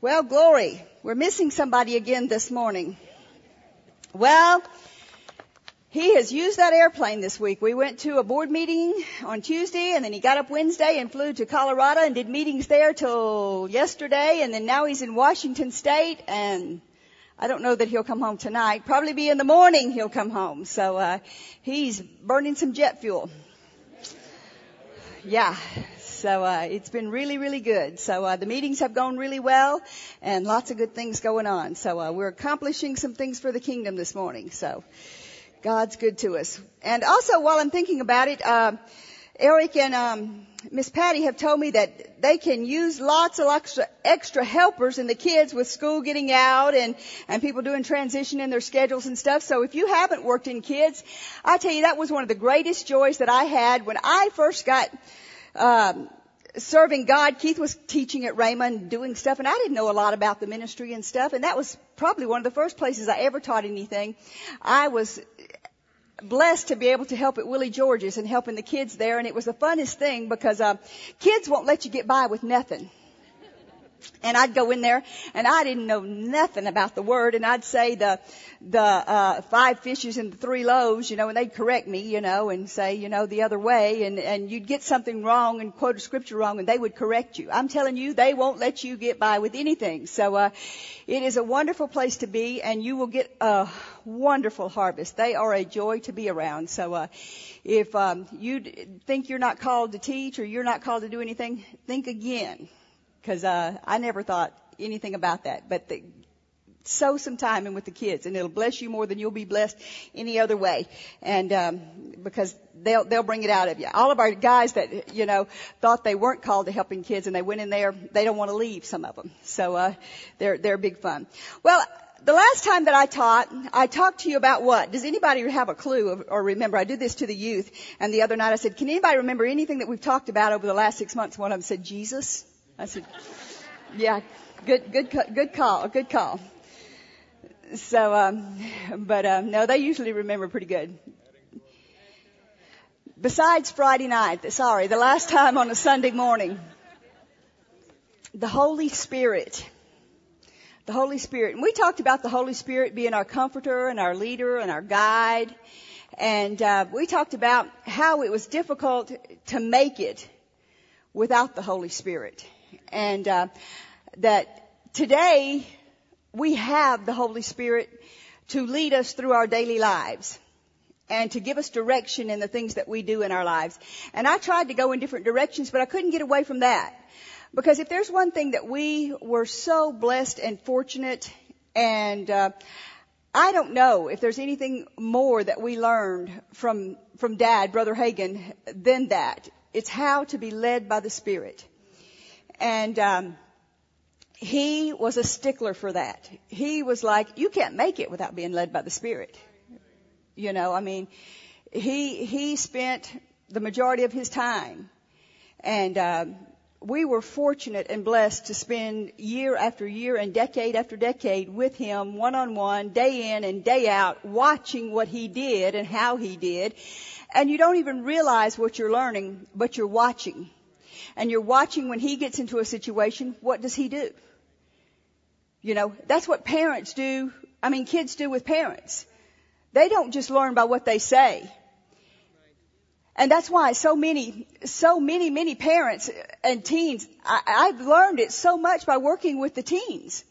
Well, glory. We're missing somebody again this morning. Well, he has used that airplane this week. We went to a board meeting on Tuesday and then he got up Wednesday and flew to Colorado and did meetings there till yesterday and then now he's in Washington state and I don't know that he'll come home tonight. Probably be in the morning he'll come home. So, uh, he's burning some jet fuel. Yeah. So uh, it's been really, really good. So uh, the meetings have gone really well, and lots of good things going on. So uh, we're accomplishing some things for the kingdom this morning. So God's good to us. And also, while I'm thinking about it, uh, Eric and um, Miss Patty have told me that they can use lots of extra, extra helpers in the kids with school getting out and and people doing transition in their schedules and stuff. So if you haven't worked in kids, I tell you that was one of the greatest joys that I had when I first got um, serving God. Keith was teaching at Rhema, doing stuff, and I didn't know a lot about the ministry and stuff. And that was probably one of the first places I ever taught anything. I was blessed to be able to help at Willie George's and helping the kids there, and it was the funnest thing because uh, kids won't let you get by with nothing. And I'd go in there and I didn't know nothing about the word and I'd say the, the, uh, five fishes and the three loaves, you know, and they'd correct me, you know, and say, you know, the other way and, and you'd get something wrong and quote a scripture wrong and they would correct you. I'm telling you, they won't let you get by with anything. So, uh, it is a wonderful place to be and you will get a wonderful harvest. They are a joy to be around. So, uh, if, um, you think you're not called to teach or you're not called to do anything, think again because uh, I never thought anything about that. But the, sow some time in with the kids, and it'll bless you more than you'll be blessed any other way. And um, because they'll they'll bring it out of you. All of our guys that you know thought they weren't called to helping kids, and they went in there, they don't want to leave. Some of them, so uh, they're they're big fun. Well. The last time that I taught, I talked to you about what? Does anybody have a clue or remember? I did this to the youth, and the other night I said, "Can anybody remember anything that we've talked about over the last six months?" One of them said, "Jesus." I said, yeah, good, good, good call, good call. So, um, but um, no, they usually remember pretty good. Besides Friday night, sorry, the last time on a Sunday morning, the Holy Spirit. The Holy Spirit. And we talked about the Holy Spirit being our comforter and our leader and our guide. And uh, we talked about how it was difficult to make it without the Holy Spirit and uh, that today we have the Holy Spirit to lead us through our daily lives and to give us direction in the things that we do in our lives. And I tried to go in different directions, but I couldn't get away from that. Because if there's one thing that we were so blessed and fortunate and uh, I don't know if there's anything more that we learned from from dad, brother Hagin, than that. It's how to be led by the Spirit. And um, he was a stickler for that. He was like, you can't make it without being led by the Spirit. You know, I mean, he he spent the majority of his time, and um, we were fortunate and blessed to spend year after year and decade after decade with him one on one, day in and day out, watching what he did and how he did. And you don't even realize what you're learning, but you're watching and you're watching when he gets into a situation, what does he do? You know, that's what parents do. I mean, kids do with parents. They don't just learn by what they say. And that's why so many, so many, many parents and teens, I, I've learned it so much by working with the teens.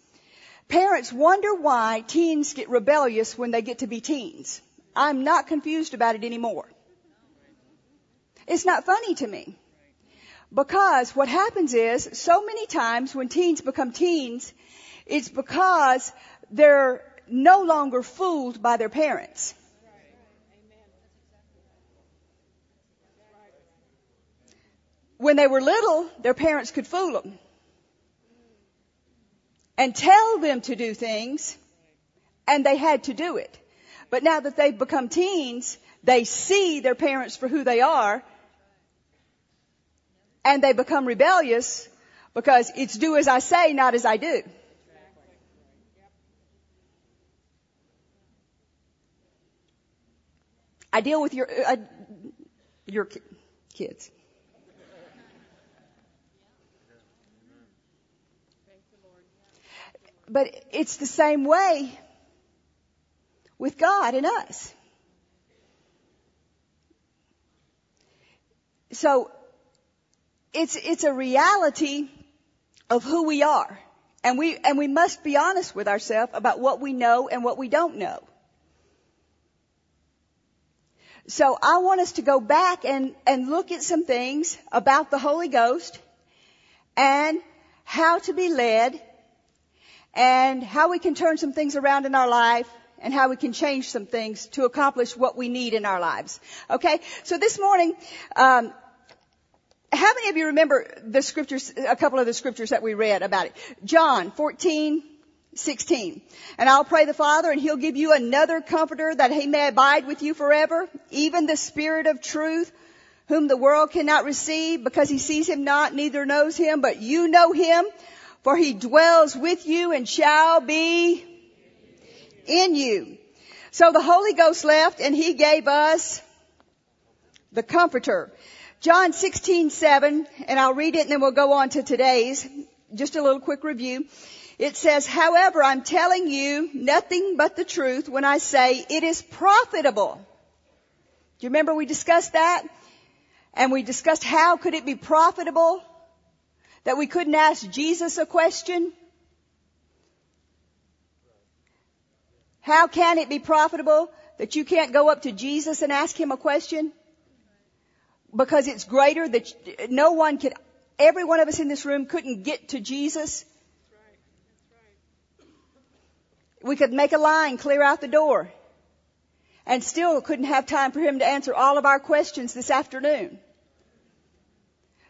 Parents wonder why teens get rebellious when they get to be teens. I'm not confused about it anymore. It's not funny to me. Because what happens is, so many times when teens become teens, it's because they're no longer fooled by their parents. When they were little, their parents could fool them and tell them to do things, and they had to do it. But now that they've become teens, they see their parents for who they are, and they become rebellious because it's do as I say, not as I do. I deal with your uh, your kids. But it's the same way with God and us. So it's, it's a reality of who we are. And we, and we must be honest with ourselves about what we know and what we don't know. So I want us to go back and, and look at some things about the Holy Ghost and how to be led and how we can turn some things around in our life and how we can change some things to accomplish what we need in our lives. Okay? So this morning, um, how many of you remember the scriptures, a couple of the scriptures that we read about it? John 14, 16. And I'll pray the Father and He'll give you another comforter that He may abide with you forever, even the Spirit of truth, whom the world cannot receive because He sees Him not, neither knows Him, but you know Him, for He dwells with you and shall be in you. So the Holy Ghost left and He gave us the comforter. John 16, 7, and I'll read it and then we'll go on to today's. Just a little quick review. It says, however, I'm telling you nothing but the truth when I say it is profitable. Do you remember we discussed that? And we discussed how could it be profitable? That we couldn't ask Jesus a question? How can it be profitable that you can't go up to Jesus and ask him a question? Because it's greater that no one could, every one of us in this room couldn't get to Jesus. We could make a line clear out the door and still couldn't have time for him to answer all of our questions this afternoon.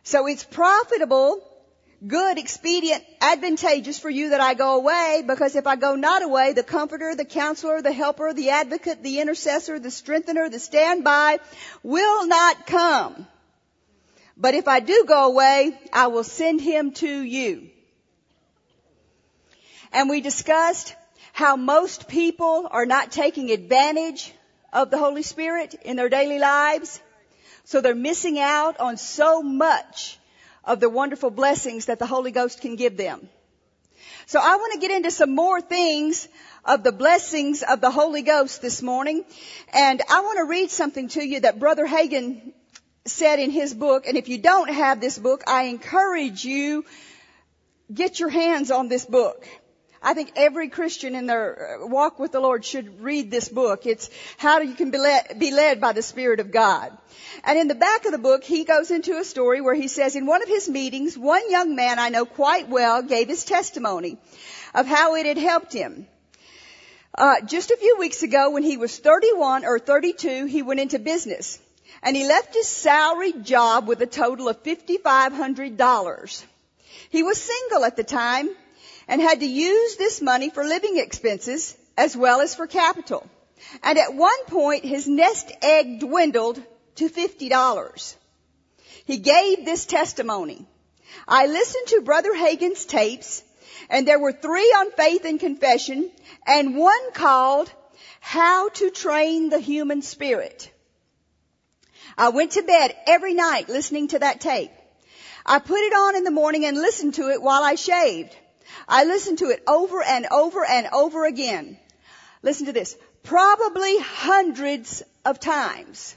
So it's profitable good, expedient, advantageous for you that I go away, because if I go not away, the comforter, the counselor, the helper, the advocate, the intercessor, the strengthener, the standby will not come. But if I do go away, I will send him to you. And we discussed how most people are not taking advantage of the Holy Spirit in their daily lives. So they're missing out on so much of the wonderful blessings that the Holy Ghost can give them. So I want to get into some more things of the blessings of the Holy Ghost this morning. And I want to read something to you that Brother Hagin said in his book. And if you don't have this book, I encourage you, get your hands on this book. I think every Christian in their uh, walk with the Lord should read this book. It's how you can be led, be led by the Spirit of God. And in the back of the book, he goes into a story where he says, in one of his meetings, one young man I know quite well gave his testimony of how it had helped him. Uh, just a few weeks ago, when he was 31 or 32, he went into business, and he left his salaried job with a total of $5,500. He was single at the time and had to use this money for living expenses as well as for capital. And at one point, his nest egg dwindled to $50. He gave this testimony. I listened to Brother Hagin's tapes, and there were three on faith and confession, and one called How to Train the Human Spirit. I went to bed every night listening to that tape. I put it on in the morning and listened to it while I shaved. I listened to it over and over and over again. Listen to this. Probably hundreds of times.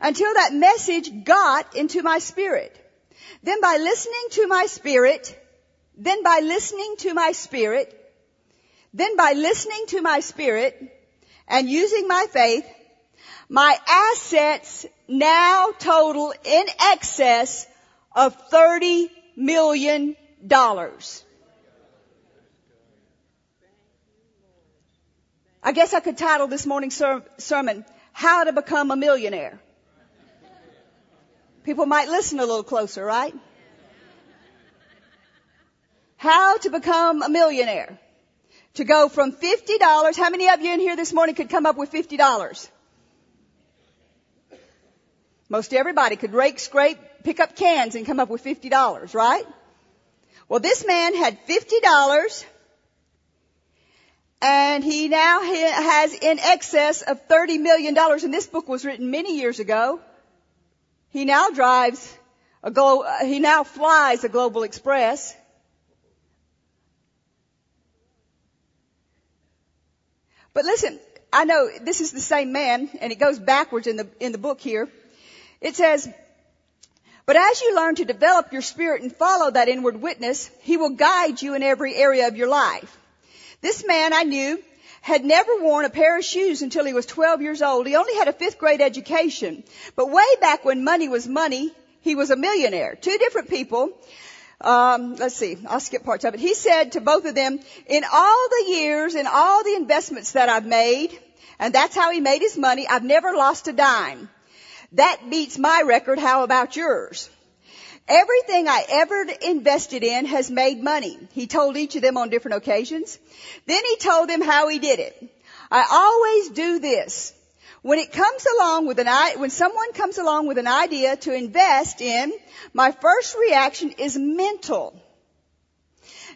Until that message got into my spirit. Then by listening to my spirit, then by listening to my spirit, then by listening to my spirit and using my faith, my assets now total in excess of 30 million dollars. I guess I could title this morning's ser- sermon, How to Become a Millionaire. People might listen a little closer, right? How to become a millionaire. To go from $50, how many of you in here this morning could come up with $50? Most everybody could rake, scrape, pick up cans and come up with $50, right? Well, this man had fifty dollars and he now has in excess of $30 million, and this book was written many years ago. He now drives a glo- uh, he now flies a Global Express. But listen, I know this is the same man, and it goes backwards in the, in the book here. It says, but as you learn to develop your spirit and follow that inward witness, he will guide you in every area of your life. This man I knew had never worn a pair of shoes until he was 12 years old. He only had a fifth grade education. But way back when money was money, he was a millionaire. Two different people. Um, let's see, I'll skip parts of it. He said to both of them, in all the years and all the investments that I've made, and that's how he made his money, I've never lost a dime. That beats my record. How about yours? Everything I ever invested in has made money. He told each of them on different occasions. Then he told them how he did it. I always do this. When it comes along with an when someone comes along with an idea to invest in, my first reaction is mental.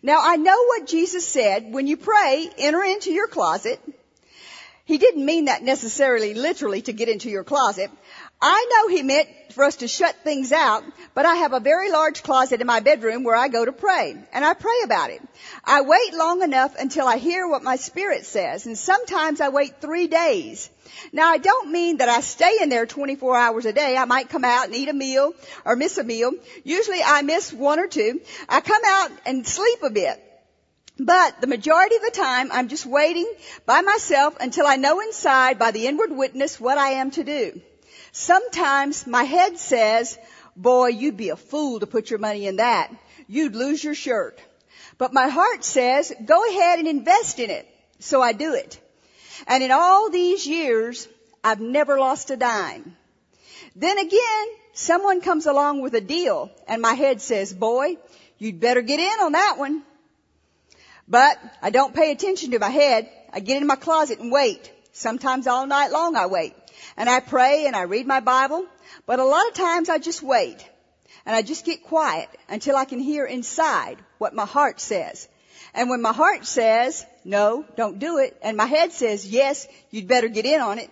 Now I know what Jesus said, when you pray, enter into your closet. He didn't mean that necessarily literally to get into your closet. I know he meant for us to shut things out, but I have a very large closet in my bedroom where I go to pray, and I pray about it. I wait long enough until I hear what my spirit says, and sometimes I wait three days. Now I don't mean that I stay in there 24 hours a day. I might come out and eat a meal or miss a meal. Usually I miss one or two. I come out and sleep a bit. But the majority of the time, I'm just waiting by myself until I know inside by the inward witness what I am to do. Sometimes my head says, boy, you'd be a fool to put your money in that. You'd lose your shirt. But my heart says, go ahead and invest in it. So I do it. And in all these years, I've never lost a dime. Then again, someone comes along with a deal and my head says, boy, you'd better get in on that one. But I don't pay attention to my head. I get in my closet and wait. Sometimes all night long I wait and I pray and I read my Bible, but a lot of times I just wait and I just get quiet until I can hear inside what my heart says. And when my heart says, no, don't do it, and my head says, yes, you'd better get in on it,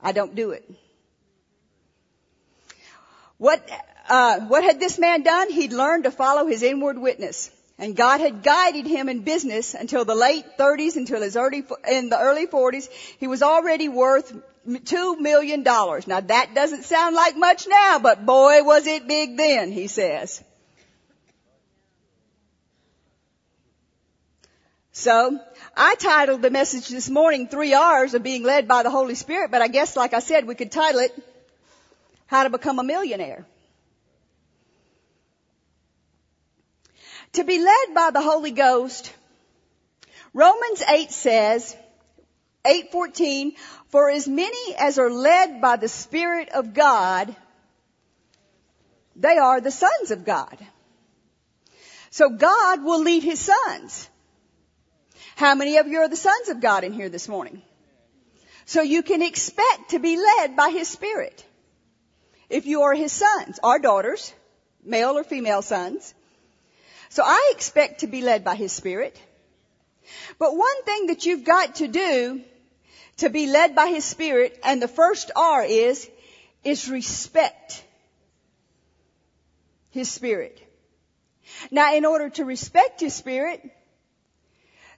I don't do it. What, uh, what had this man done? He'd learned to follow his inward witness. And God had guided him in business until the late 30s, until his early, in the early 40s. He was already worth two million dollars. Now that doesn't sound like much now, but boy was it big then, he says. So, I titled the message this morning, Three R's of Being Led by the Holy Spirit, but I guess like I said, we could title it, How to Become a Millionaire. To be led by the Holy Ghost, Romans 8 says, 8:14 For as many as are led by the spirit of God they are the sons of God. So God will lead his sons. How many of you are the sons of God in here this morning? So you can expect to be led by his spirit. If you are his sons or daughters, male or female sons. So I expect to be led by his spirit. But one thing that you've got to do to be led by His Spirit, and the first R is, is respect His Spirit. Now in order to respect His Spirit,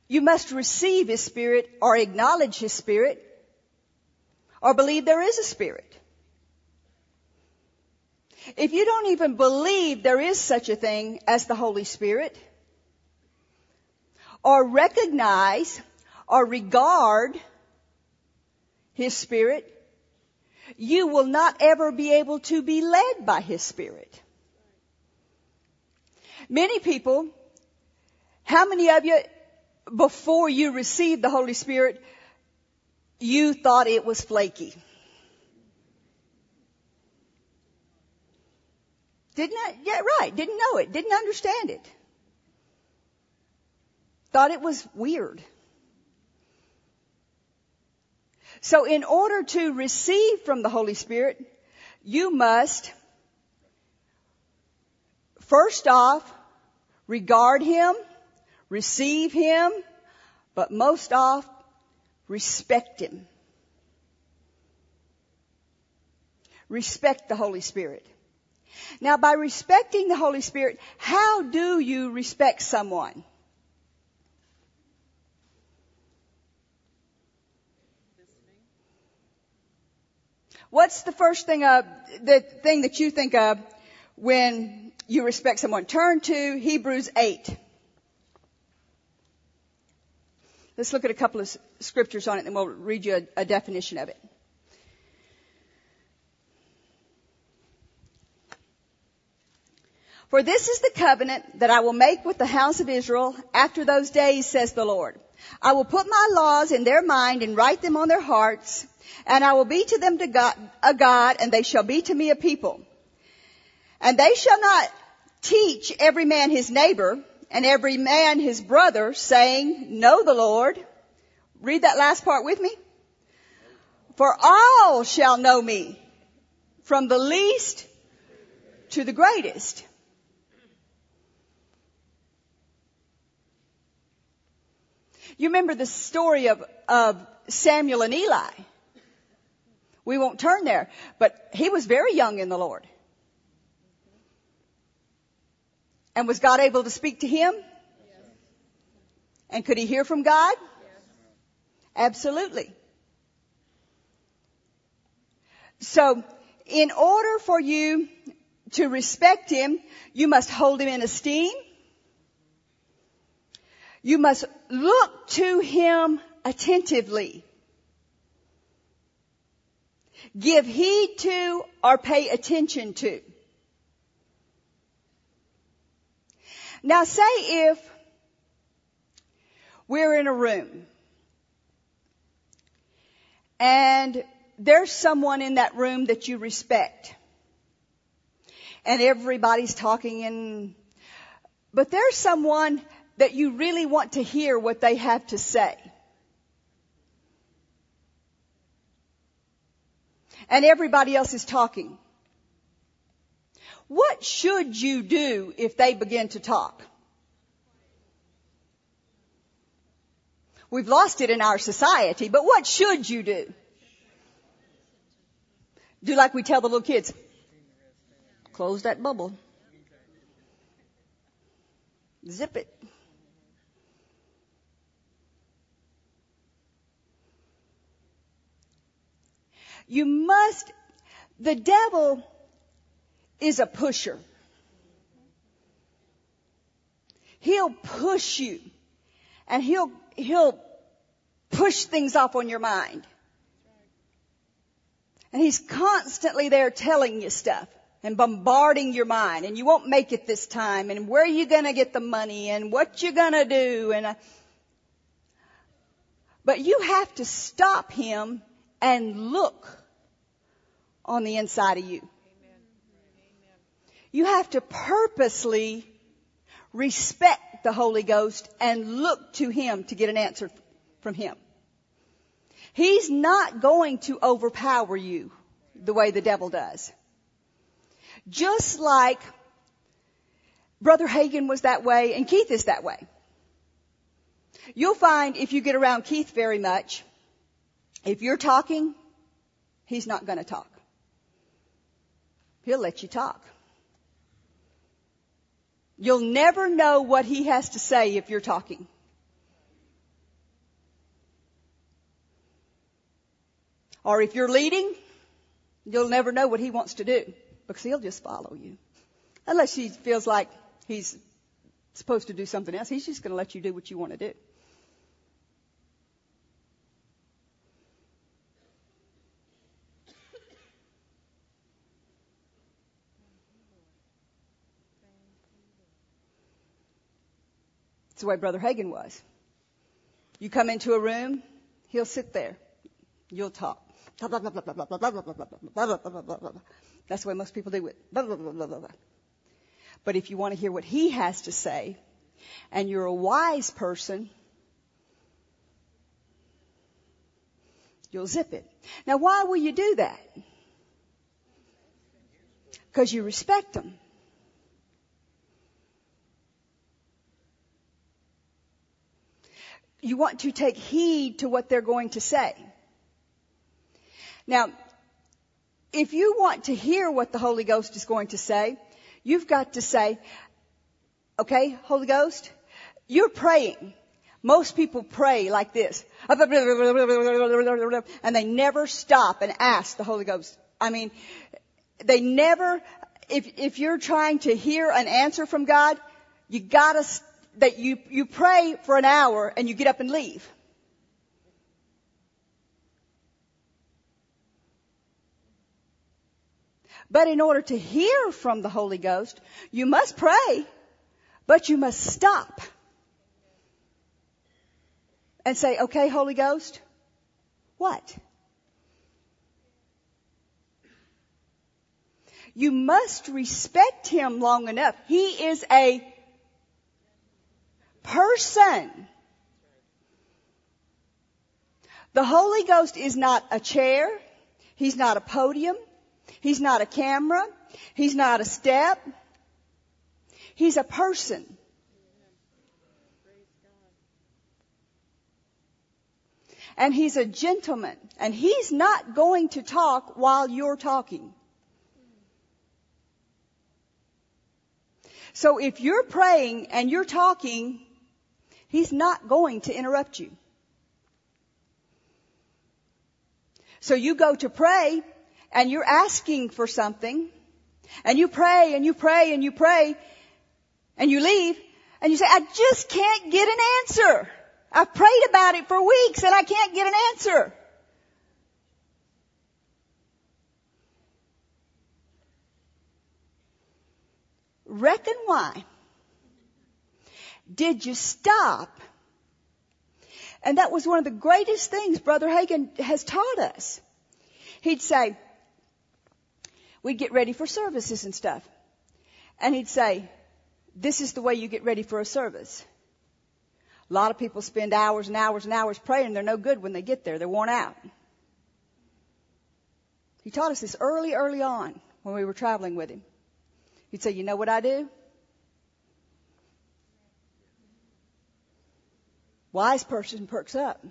you must receive His Spirit or acknowledge His Spirit or believe there is a Spirit. If you don't even believe there is such a thing as the Holy Spirit, or recognize or regard His Spirit, you will not ever be able to be led by His Spirit. Many people, how many of you, before you received the Holy Spirit, you thought it was flaky? Didn't I? Yeah, right. Didn't know it. Didn't understand it. Thought it was weird. So in order to receive from the Holy Spirit, you must first off regard Him, receive Him, but most off respect Him. Respect the Holy Spirit. Now by respecting the Holy Spirit, how do you respect someone? What's the first thing of, the thing that you think of when you respect someone? Turn to Hebrews 8. Let's look at a couple of scriptures on it and then we'll read you a, a definition of it. For this is the covenant that I will make with the house of Israel after those days, says the Lord. I will put my laws in their mind and write them on their hearts, and I will be to them to God, a God, and they shall be to me a people. And they shall not teach every man his neighbor and every man his brother, saying, Know the Lord. Read that last part with me. For all shall know me, from the least to the greatest. You remember the story of, of Samuel and Eli. We won't turn there, but he was very young in the Lord. And was God able to speak to him? And could he hear from God? Absolutely. So, in order for you to respect him, you must hold him in esteem. You must look to him attentively. Give heed to or pay attention to. Now say if we're in a room and there's someone in that room that you respect and everybody's talking and but there's someone that you really want to hear what they have to say. And everybody else is talking. What should you do if they begin to talk? We've lost it in our society, but what should you do? Do like we tell the little kids. Close that bubble. Zip it. You must, the devil is a pusher. He'll push you and he'll, he'll push things off on your mind. And he's constantly there telling you stuff and bombarding your mind and you won't make it this time and where are you going to get the money and what you going to do and uh, but you have to stop him and look on the inside of you. You have to purposely respect the Holy Ghost and look to Him to get an answer from Him. He's not going to overpower you the way the devil does. Just like Brother Hagin was that way and Keith is that way. You'll find if you get around Keith very much, if you're talking, he's not going to talk. He'll let you talk. You'll never know what he has to say if you're talking. Or if you're leading, you'll never know what he wants to do because he'll just follow you. Unless he feels like he's supposed to do something else, he's just going to let you do what you want to do. That's the way Brother Hagin was. You come into a room, he'll sit there. You'll talk. That's the way most people do it. But if you want to hear what he has to say, and you're a wise person, you'll zip it. Now why will you do that? Because you respect them. You want to take heed to what they're going to say. Now, if you want to hear what the Holy Ghost is going to say, you've got to say, okay, Holy Ghost, you're praying, Most people pray like this. And they never stop and ask the Holy Ghost. I mean, they never, if, if you're trying to hear an answer from God, you gotta, that you, you pray for an hour and you get up and leave. But in order to hear from the Holy Ghost, you must pray, but you must stop and say, okay, Holy Ghost, what? You must respect him long enough. He is a person. The Holy Ghost is not a chair. He's not a podium. He's not a camera. He's not a step. He's a person. And he's a gentleman. And he's not going to talk while you're talking. So if you're praying and you're talking, he's not going to interrupt you. So you go to pray and you're asking for something and you pray and you pray and you pray and you leave and you say, I just can't get an answer. I've prayed about it for weeks and I can't get an answer. Reckon why. Did you stop? And that was one of the greatest things Brother Hagin has taught us. He'd say, we'd get ready for services and stuff. And he'd say, this is the way you get ready for a service. A lot of people spend hours and hours and hours praying. They're no good when they get there. They're worn out. He taught us this early, early on when we were traveling with him. He'd say, you know what I do? Wise person perks up.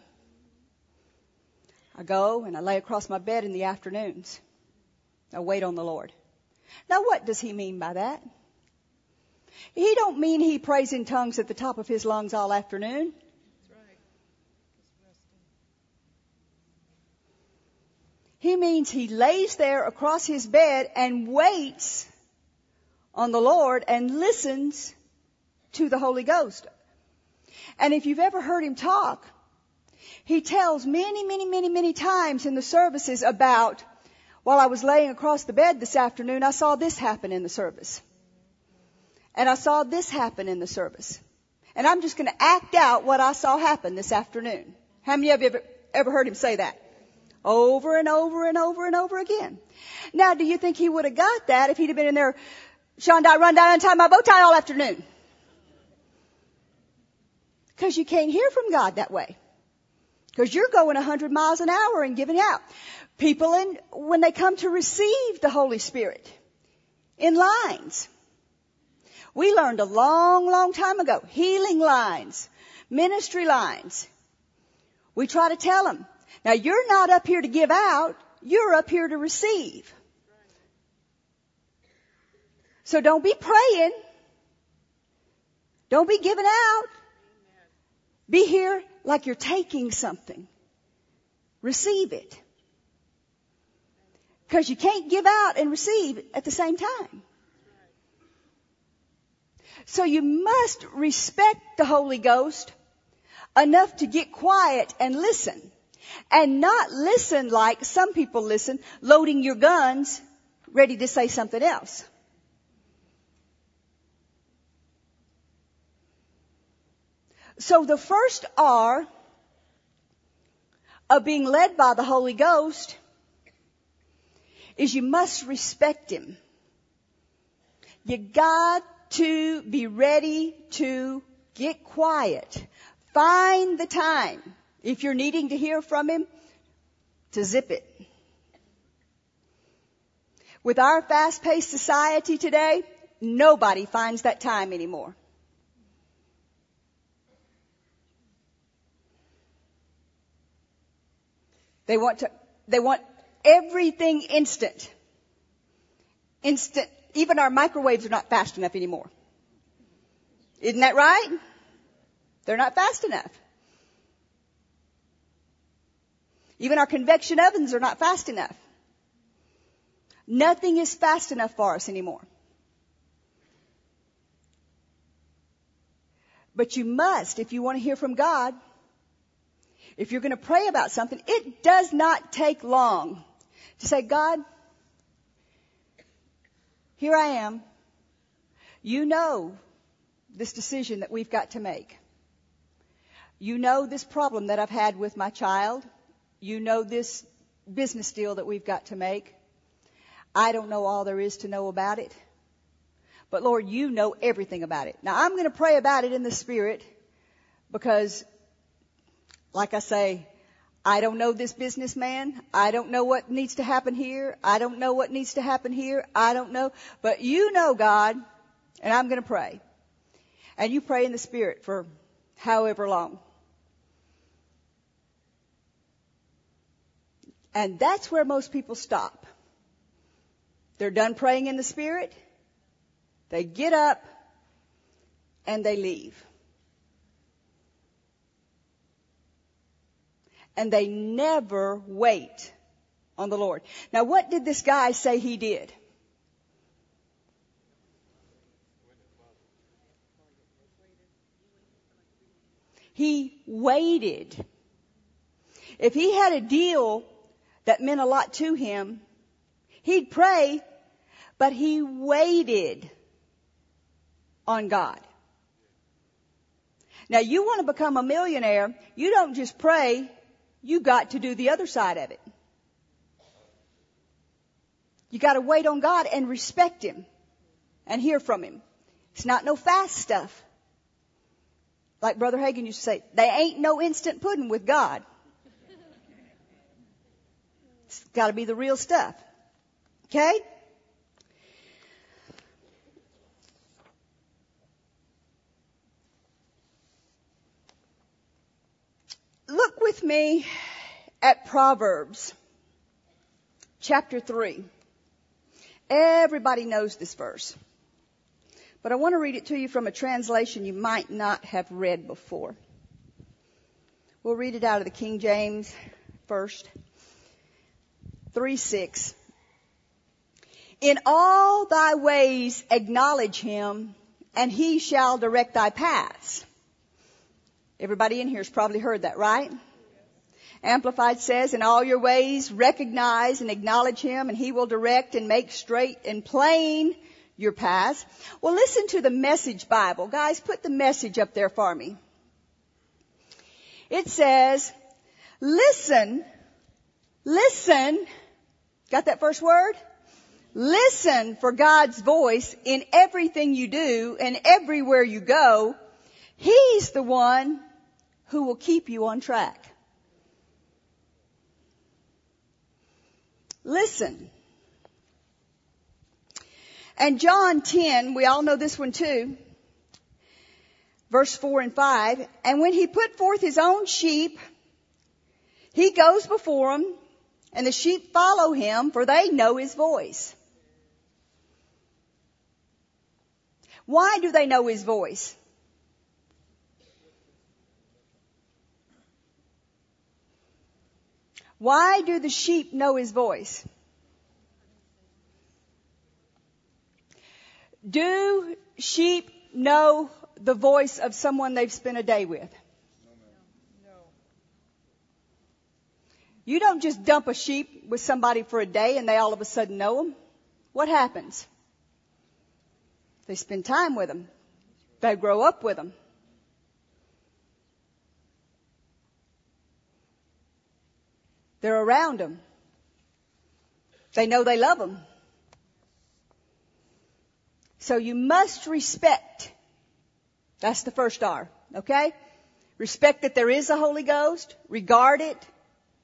I go and I lay across my bed in the afternoons. I wait on the Lord. Now what does he mean by that? He don't mean he prays in tongues at the top of his lungs all afternoon. He means he lays there across his bed and waits on the Lord and listens to the Holy Ghost. And if you've ever heard him talk, he tells many, many, many, many times in the services about, while I was laying across the bed this afternoon, I saw this happen in the service. And I saw this happen in the service. And I'm just going to act out what I saw happen this afternoon. How many of you ever, ever heard him say that? Over and over and over and over again. Now, do you think he would have got that if he'd have been in there I run down and tie my bow tie all afternoon. Cause you can't hear from God that way. Cause you're going hundred miles an hour and giving out. People in, when they come to receive the Holy Spirit, in lines. We learned a long, long time ago, healing lines, ministry lines. We try to tell them, now you're not up here to give out, you're up here to receive. So don't be praying. Don't be giving out. Be here like you're taking something. Receive it. Because you can't give out and receive at the same time. So you must respect the Holy Ghost enough to get quiet and listen. And not listen like some people listen, loading your guns, ready to say something else. So the first R of being led by the Holy Ghost is you must respect Him. You got to be ready to get quiet. Find the time, if you're needing to hear from Him, to zip it. With our fast-paced society today, nobody finds that time anymore. They want to, they want everything instant. Instant. Even our microwaves are not fast enough anymore. Isn't that right? They're not fast enough. Even our convection ovens are not fast enough. Nothing is fast enough for us anymore. But you must, if you want to hear from God, if you're going to pray about something, it does not take long to say, God, here I am. You know this decision that we've got to make. You know this problem that I've had with my child. You know this business deal that we've got to make. I don't know all there is to know about it. But Lord, you know everything about it. Now I'm going to pray about it in the Spirit because, like I say, I don't know this businessman. I don't know what needs to happen here. I don't know what needs to happen here. I don't know. But you know God, and I'm going to pray. And you pray in the Spirit for however long. And that's where most people stop. They're done praying in the Spirit. They get up and they leave. And they never wait on the Lord. Now what did this guy say he did? He waited. If he had a deal that meant a lot to him, he'd pray, but he waited on God. Now you want to become a millionaire, you don't just pray, you got to do the other side of it. You gotta wait on God and respect Him and hear from Him. It's not no fast stuff. Like Brother Hagin used to say, they ain't no instant pudding with God. It's gotta be the real stuff. Okay? Look with me at Proverbs chapter 3. Everybody knows this verse. But I want to read it to you from a translation you might not have read before. We'll read it out of the King James first. 3 6. In all thy ways acknowledge him, and he shall direct thy paths. Everybody in here has probably heard that, right? Amplified says, in all your ways recognize and acknowledge Him and He will direct and make straight and plain your paths. Well, listen to the message Bible. Guys, put the message up there for me. It says, listen, listen, got that first word? Listen for God's voice in everything you do and everywhere you go. He's the one who will keep you on track. Listen. And John 10, we all know this one too. Verse 4 and 5. And when he put forth his own sheep, he goes before them, and the sheep follow him, for they know his voice. Why do they know his voice? Why do the sheep know his voice? Do sheep know the voice of someone they've spent a day with? No. You don't just dump a sheep with somebody for a day and they all of a sudden know them. What happens? They spend time with them. They grow up with them. They're around them. They know they love them. So you must respect. That's the first R. Okay? Respect that there is a Holy Ghost. Regard it.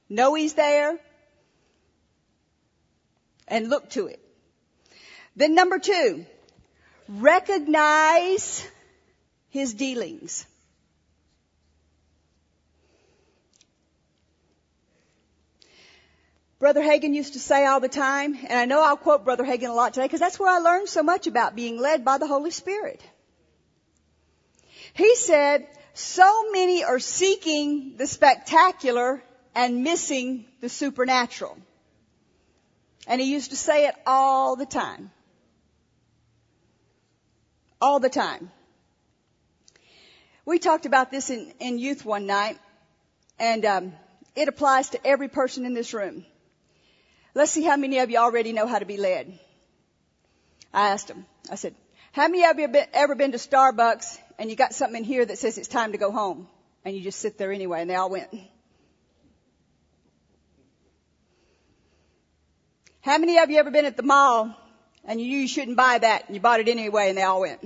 Know He's there. And look to it. Then number two, recognize His dealings. Brother Hagin used to say all the time, and I know I'll quote Brother Hagin a lot today because that's where I learned so much about being led by the Holy Spirit. He said, so many are seeking the spectacular and missing the supernatural. And he used to say it all the time. All the time. We talked about this in, in youth one night, and um, it applies to every person in this room. Let's see how many of you already know how to be led. I asked them. I said, how many of you have ever been to Starbucks and you got something in here that says it's time to go home and you just sit there anyway and they all went. How many of you ever been at the mall and you knew you shouldn't buy that and you bought it anyway and they all went?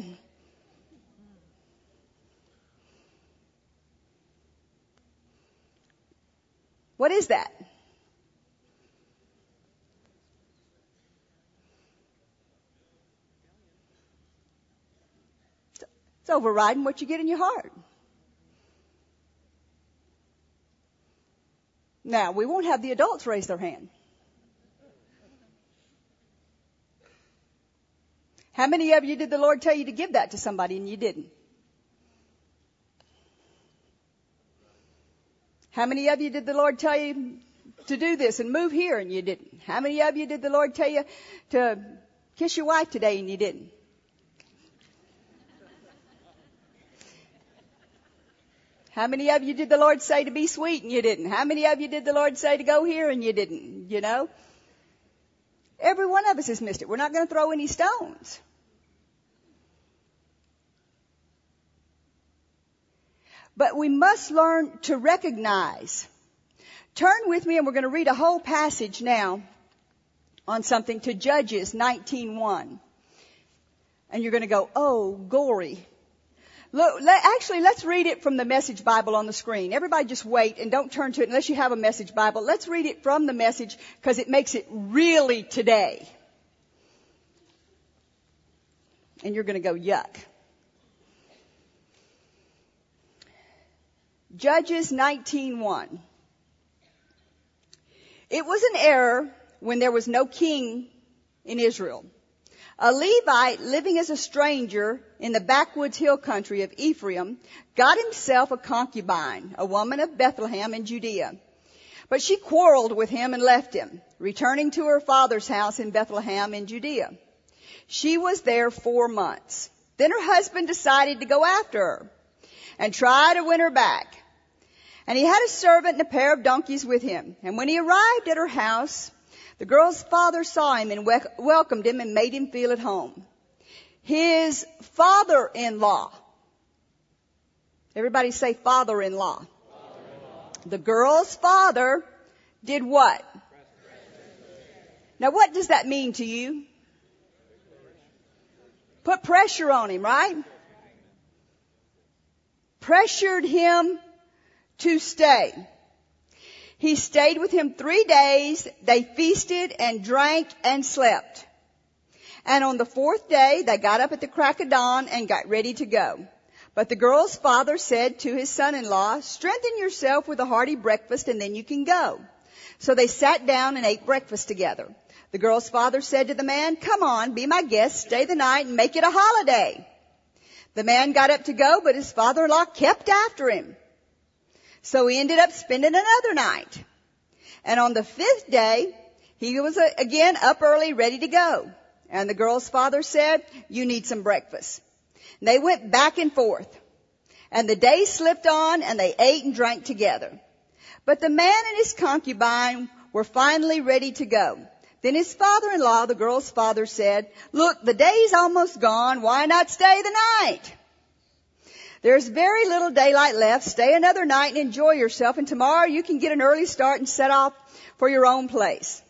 What is that? It's overriding what you get in your heart. Now, we won't have the adults raise their hand. How many of you did the Lord tell you to give that to somebody and you didn't? How many of you did the Lord tell you to do this and move here and you didn't? How many of you did the Lord tell you to kiss your wife today and you didn't? How many of you did the Lord say to be sweet and you didn't? How many of you did the Lord say to go here and you didn't? You know? Every one of us has missed it. We're not going to throw any stones. But we must learn to recognize. Turn with me and we're going to read a whole passage now on something to Judges 19.1. And you're going to go, oh, gory. Look, let, actually, let's read it from the Message Bible on the screen. Everybody just wait and don't turn to it unless you have a Message Bible. Let's read it from the Message because it makes it really today. And you're going to go, yuck. Judges 19.1. It was an error when there was no king in Israel a Levite living as a stranger in the backwoods hill country of Ephraim got himself a concubine, a woman of Bethlehem in Judea. But she quarreled with him and left him, returning to her father's house in Bethlehem in Judea. She was there four months. Then her husband decided to go after her and try to win her back. And he had a servant and a pair of donkeys with him. And when he arrived at her house, the girl's father saw him and welcomed him and made him feel at home. His father-in-law. Everybody say father-in-law. father-in-law. The girl's father did what? Now what does that mean to you? Put pressure on him, right? Pressured him to stay. He stayed with him three days. They feasted and drank and slept. And on the fourth day, they got up at the crack of dawn and got ready to go. But the girl's father said to his son-in-law, strengthen yourself with a hearty breakfast and then you can go. So they sat down and ate breakfast together. The girl's father said to the man, come on, be my guest, stay the night and make it a holiday. The man got up to go, but his father-in-law kept after him. So he ended up spending another night. And on the fifth day, he was uh, again up early, ready to go. And the girl's father said, you need some breakfast. And they went back and forth. And the day slipped on and they ate and drank together. But the man and his concubine were finally ready to go. Then his father-in-law, the girl's father said, look, the day's almost gone. Why not stay the night? There's very little daylight left. Stay another night and enjoy yourself and tomorrow you can get an early start and set off for your own place.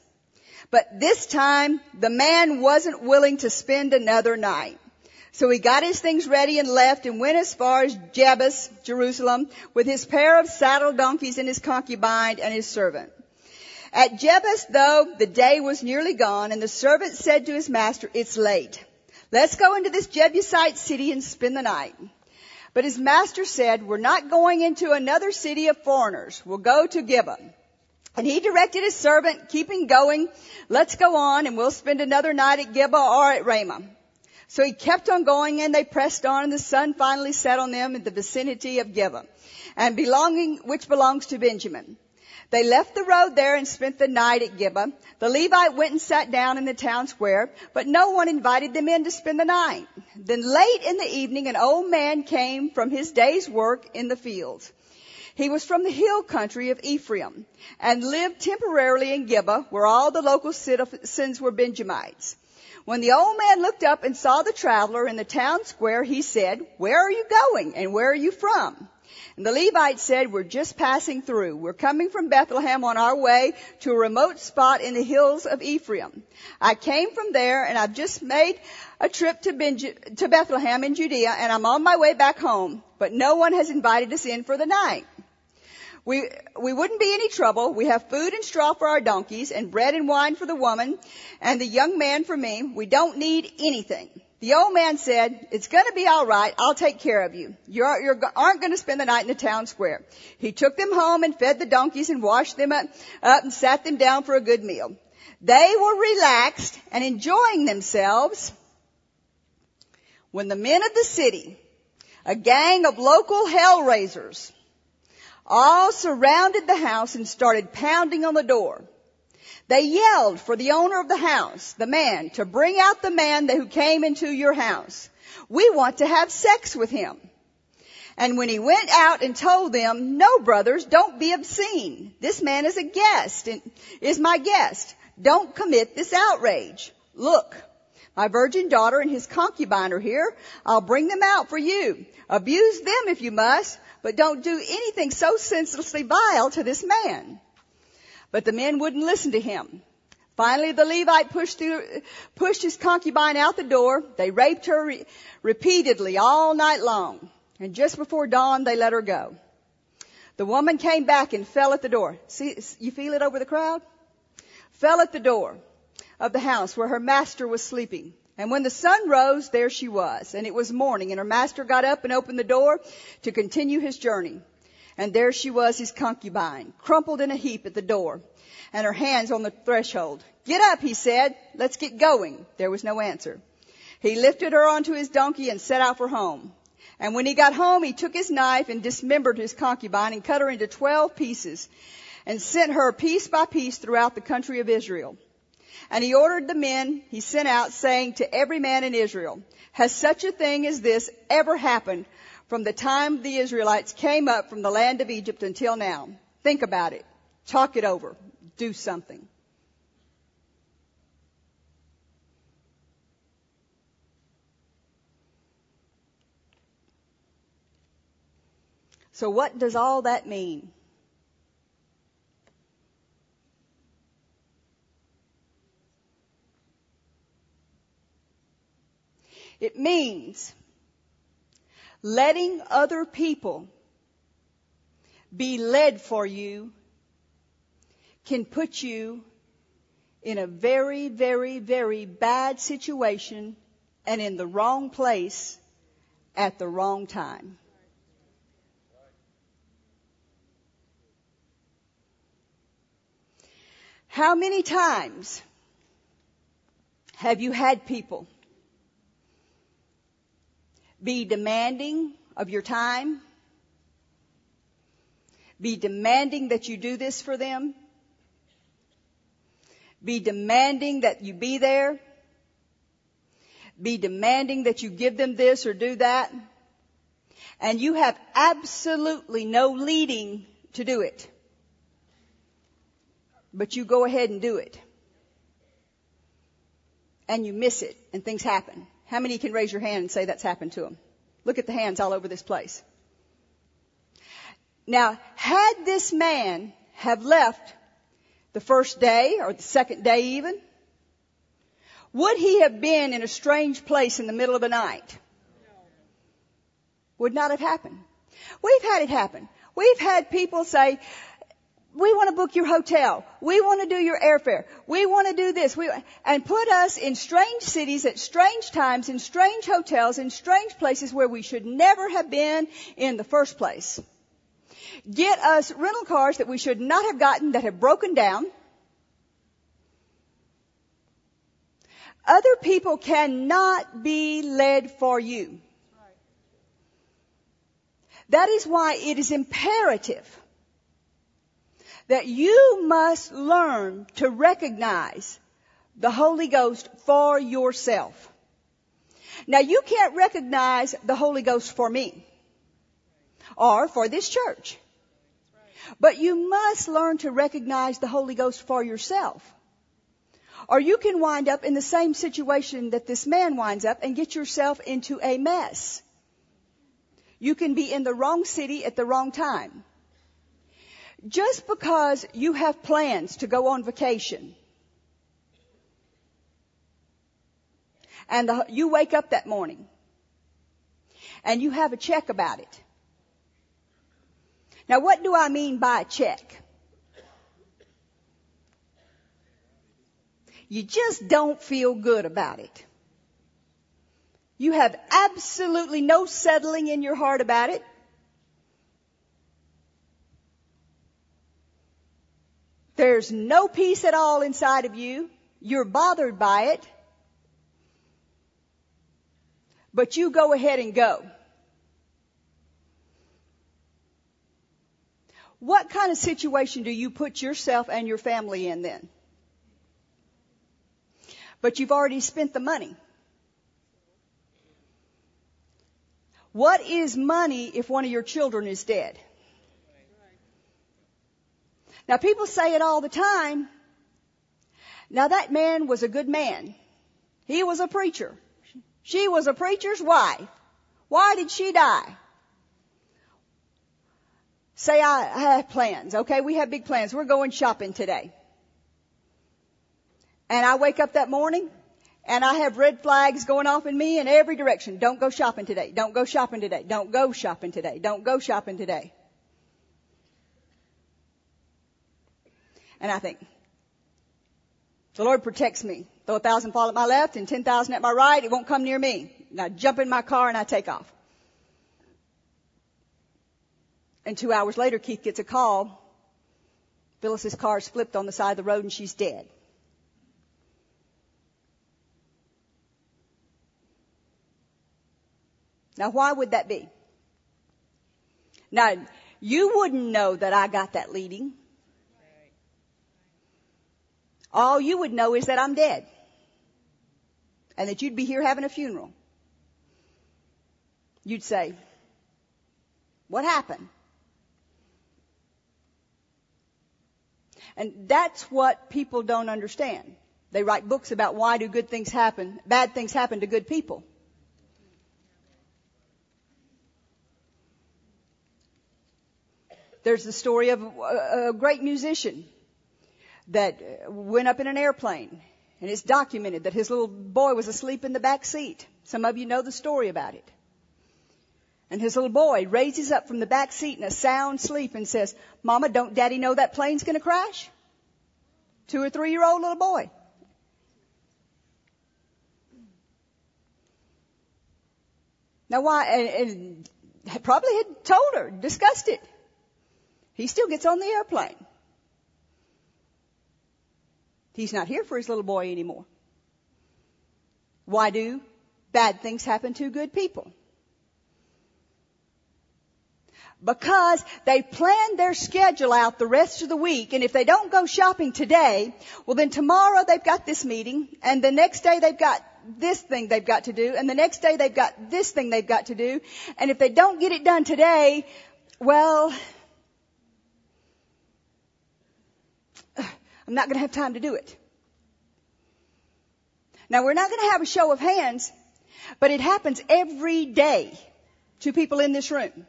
But this time the man wasn't willing to spend another night. So he got his things ready and left and went as far as Jebus, Jerusalem, with his pair of saddle donkeys and his concubine and his servant. At Jebus, though, the day was nearly gone, and the servant said to his master, it's late. Let's go into this Jebusite city and spend the night. But his master said, we're not going into another city of foreigners. We'll go to Gibeah. And he directed his servant, keeping going, let's go on and we'll spend another night at Gibeah or at Ramah. So he kept on going and they pressed on and the sun finally set on them in the vicinity of Gibeah and belonging, which belongs to Benjamin. They left the road there and spent the night at Gibeah. The Levite went and sat down in the town square, but no one invited them in to spend the night. Then late in the evening, an old man came from his day's work in the fields. He was from the hill country of Ephraim and lived temporarily in Gibeah, where all the local citizens were Benjamites. When the old man looked up and saw the traveler in the town square, he said, Where are you going and where are you from? And the Levite said, we're just passing through. We're coming from Bethlehem on our way to a remote spot in the hills of Ephraim. I came from there and I've just made a trip to, Benj- to Bethlehem in Judea and I'm on my way back home, but no one has invited us in for the night. We, we wouldn't be any trouble. We have food and straw for our donkeys and bread and wine for the woman and the young man for me. We don't need anything. The old man said, it's gonna be alright, I'll take care of you. You aren't gonna spend the night in the town square. He took them home and fed the donkeys and washed them up, up and sat them down for a good meal. They were relaxed and enjoying themselves when the men of the city, a gang of local hell raisers, all surrounded the house and started pounding on the door. They yelled for the owner of the house, the man, to bring out the man who came into your house. We want to have sex with him. And when he went out and told them, no brothers, don't be obscene. This man is a guest and is my guest. Don't commit this outrage. Look, my virgin daughter and his concubine are here. I'll bring them out for you. Abuse them if you must, but don't do anything so senselessly vile to this man. But the men wouldn't listen to him. Finally, the Levite pushed, through, pushed his concubine out the door. They raped her re- repeatedly all night long. And just before dawn, they let her go. The woman came back and fell at the door. See, you feel it over the crowd? Fell at the door of the house where her master was sleeping. And when the sun rose, there she was. And it was morning, and her master got up and opened the door to continue his journey. And there she was, his concubine, crumpled in a heap at the door, and her hands on the threshold. Get up, he said. Let's get going. There was no answer. He lifted her onto his donkey and set out for home. And when he got home, he took his knife and dismembered his concubine and cut her into twelve pieces and sent her piece by piece throughout the country of Israel. And he ordered the men he sent out saying to every man in Israel, has such a thing as this ever happened from the time the Israelites came up from the land of Egypt until now. Think about it. Talk it over. Do something. So what does all that mean? It means letting other people be led for you can put you in a very, very, very bad situation and in the wrong place at the wrong time. How many times have you had people be demanding of your time. Be demanding that you do this for them. Be demanding that you be there. Be demanding that you give them this or do that. And you have absolutely no leading to do it. But you go ahead and do it. And you miss it and things happen. How many can raise your hand and say that's happened to them? Look at the hands all over this place. Now, had this man have left the first day or the second day even, would he have been in a strange place in the middle of the night? Would not have happened. We've had it happen. We've had people say, we want to book your hotel. We want to do your airfare. We want to do this. We, and put us in strange cities at strange times, in strange hotels, in strange places where we should never have been in the first place. Get us rental cars that we should not have gotten that have broken down. Other people cannot be led for you. That is why it is imperative that you must learn to recognize the Holy Ghost for yourself. Now you can't recognize the Holy Ghost for me or for this church. But you must learn to recognize the Holy Ghost for yourself. Or you can wind up in the same situation that this man winds up and get yourself into a mess. You can be in the wrong city at the wrong time. Just because you have plans to go on vacation and the, you wake up that morning and you have a check about it. Now what do I mean by a check? You just don't feel good about it. You have absolutely no settling in your heart about it. There's no peace at all inside of you. You're bothered by it. But you go ahead and go. What kind of situation do you put yourself and your family in then? But you've already spent the money. What is money if one of your children is dead? Now people say it all the time. Now that man was a good man. He was a preacher. She was a preacher's wife. Why did she die? Say I have plans. Okay, we have big plans. We're going shopping today. And I wake up that morning and I have red flags going off in me in every direction. Don't go shopping today. Don't go shopping today. Don't go shopping today. Don't go shopping today. And I think, the Lord protects me. Though a thousand fall at my left and ten thousand at my right, it won't come near me. And I jump in my car and I take off. And two hours later, Keith gets a call. Phyllis's car's flipped on the side of the road and she's dead. Now why would that be? Now, you wouldn't know that I got that leading. All you would know is that I'm dead. And that you'd be here having a funeral. You'd say, what happened? And that's what people don't understand. They write books about why do good things happen, bad things happen to good people. There's the story of a great musician that uh, went up in an airplane and it's documented that his little boy was asleep in the back seat. Some of you know the story about it. And his little boy raises up from the back seat in a sound sleep and says, Mama, don't daddy know that plane's gonna crash? Two or three year old little boy. Now why, and, and probably had told her, discussed it. He still gets on the airplane. He's not here for his little boy anymore. Why do bad things happen to good people? Because they plan their schedule out the rest of the week and if they don't go shopping today, well then tomorrow they've got this meeting and the next day they've got this thing they've got to do and the next day they've got this thing they've got to do and if they don't get it done today, well, I'm not going to have time to do it. Now we're not going to have a show of hands, but it happens every day to people in this room.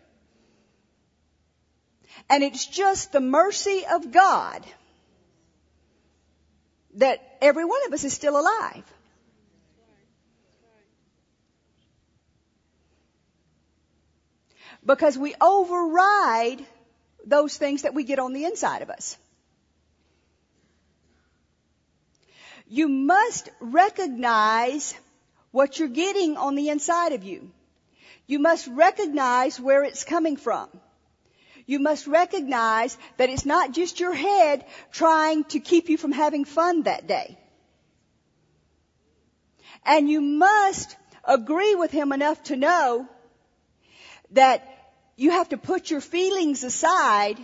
And it's just the mercy of God that every one of us is still alive. Because we override those things that we get on the inside of us. You must recognize what you're getting on the inside of you. You must recognize where it's coming from. You must recognize that it's not just your head trying to keep you from having fun that day. And you must agree with him enough to know that you have to put your feelings aside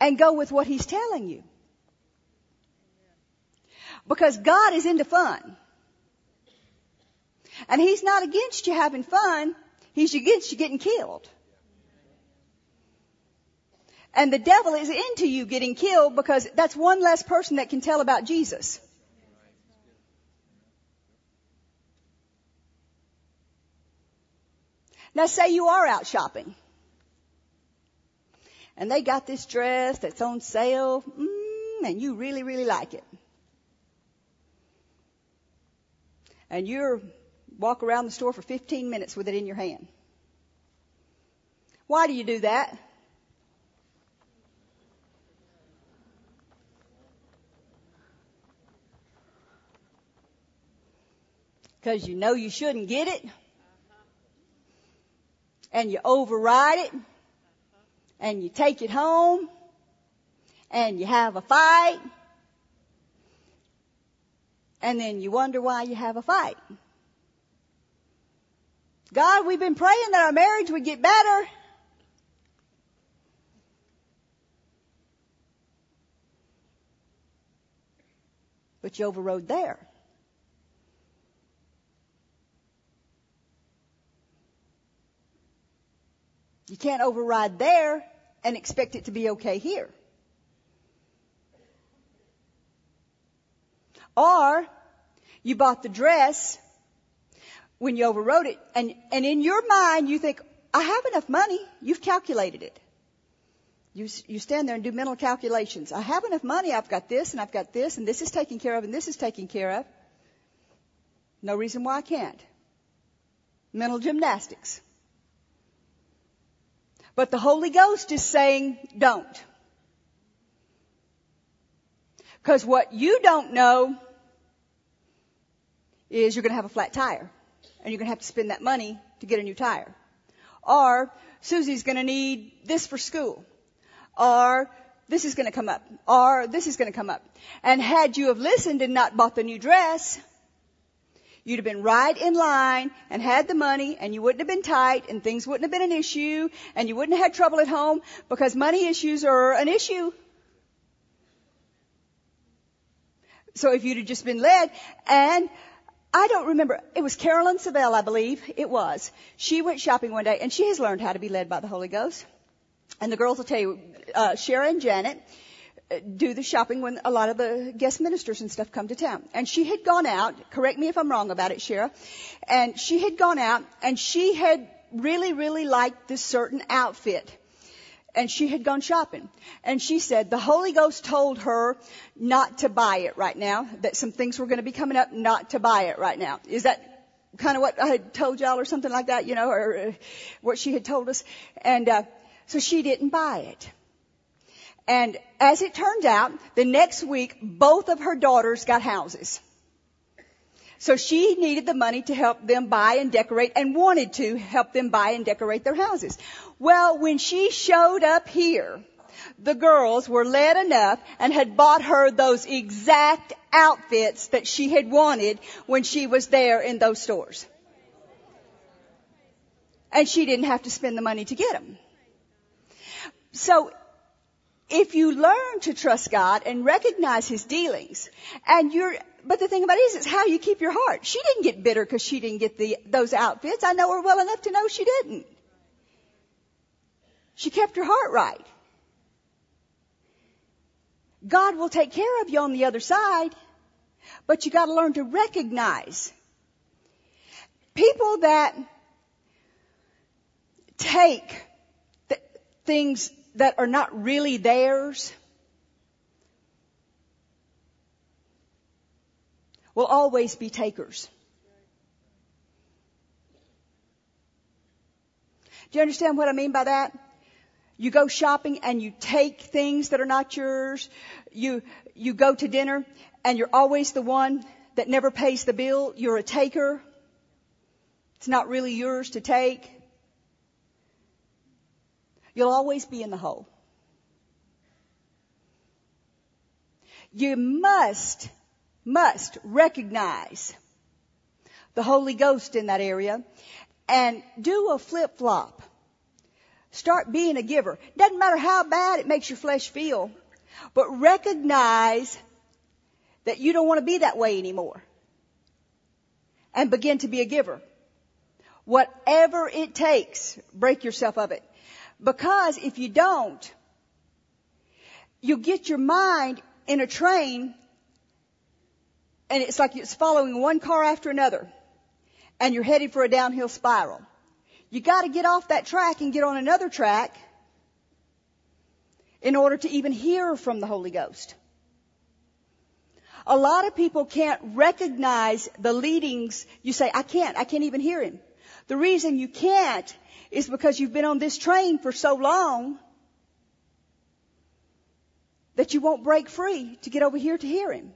and go with what he's telling you. Because God is into fun. And he's not against you having fun. He's against you getting killed. And the devil is into you getting killed because that's one less person that can tell about Jesus. Now say you are out shopping. And they got this dress that's on sale, mm, and you really, really like it. And you're walk around the store for 15 minutes with it in your hand. Why do you do that? Because you know you shouldn't get it. And you override it. And you take it home. And you have a fight. And then you wonder why you have a fight. God, we've been praying that our marriage would get better. But you overrode there. You can't override there and expect it to be okay here. Or you bought the dress when you overrode it and, and in your mind you think, I have enough money. You've calculated it. You, you stand there and do mental calculations. I have enough money. I've got this and I've got this and this is taken care of and this is taken care of. No reason why I can't. Mental gymnastics. But the Holy Ghost is saying, don't. Because what you don't know is you're going to have a flat tire. And you're going to have to spend that money to get a new tire. Or Susie's going to need this for school. Or this is going to come up. Or this is going to come up. And had you have listened and not bought the new dress, You'd have been right in line and had the money and you wouldn't have been tight and things wouldn't have been an issue and you wouldn't have had trouble at home because money issues are an issue. So if you'd have just been led and I don't remember, it was Carolyn Savelle, I believe it was. She went shopping one day and she has learned how to be led by the Holy Ghost. And the girls will tell you, uh, Sharon and Janet, do the shopping when a lot of the guest ministers and stuff come to town. And she had gone out, correct me if I'm wrong about it, Shara, and she had gone out and she had really, really liked this certain outfit. And she had gone shopping. And she said the Holy Ghost told her not to buy it right now, that some things were going to be coming up, not to buy it right now. Is that kind of what I had told y'all or something like that, you know, or uh, what she had told us? And, uh, so she didn't buy it. And as it turned out, the next week, both of her daughters got houses. So she needed the money to help them buy and decorate and wanted to help them buy and decorate their houses. Well, when she showed up here, the girls were led enough and had bought her those exact outfits that she had wanted when she was there in those stores. And she didn't have to spend the money to get them. So if you learn to trust God and recognize His dealings, and you're, but the thing about it is, it's how you keep your heart. She didn't get bitter because she didn't get the, those outfits. I know her well enough to know she didn't. She kept her heart right. God will take care of you on the other side, but you gotta learn to recognize people that take th- things that are not really theirs will always be takers. Do you understand what I mean by that? You go shopping and you take things that are not yours. You, you go to dinner and you're always the one that never pays the bill. You're a taker. It's not really yours to take. You'll always be in the hole. You must, must recognize the Holy Ghost in that area and do a flip flop. Start being a giver. Doesn't matter how bad it makes your flesh feel, but recognize that you don't want to be that way anymore. And begin to be a giver. Whatever it takes, break yourself of it. Because if you don't, you get your mind in a train and it's like it's following one car after another and you're headed for a downhill spiral. You gotta get off that track and get on another track in order to even hear from the Holy Ghost. A lot of people can't recognize the leadings. You say, I can't, I can't even hear him. The reason you can't is because you've been on this train for so long that you won't break free to get over here to hear him.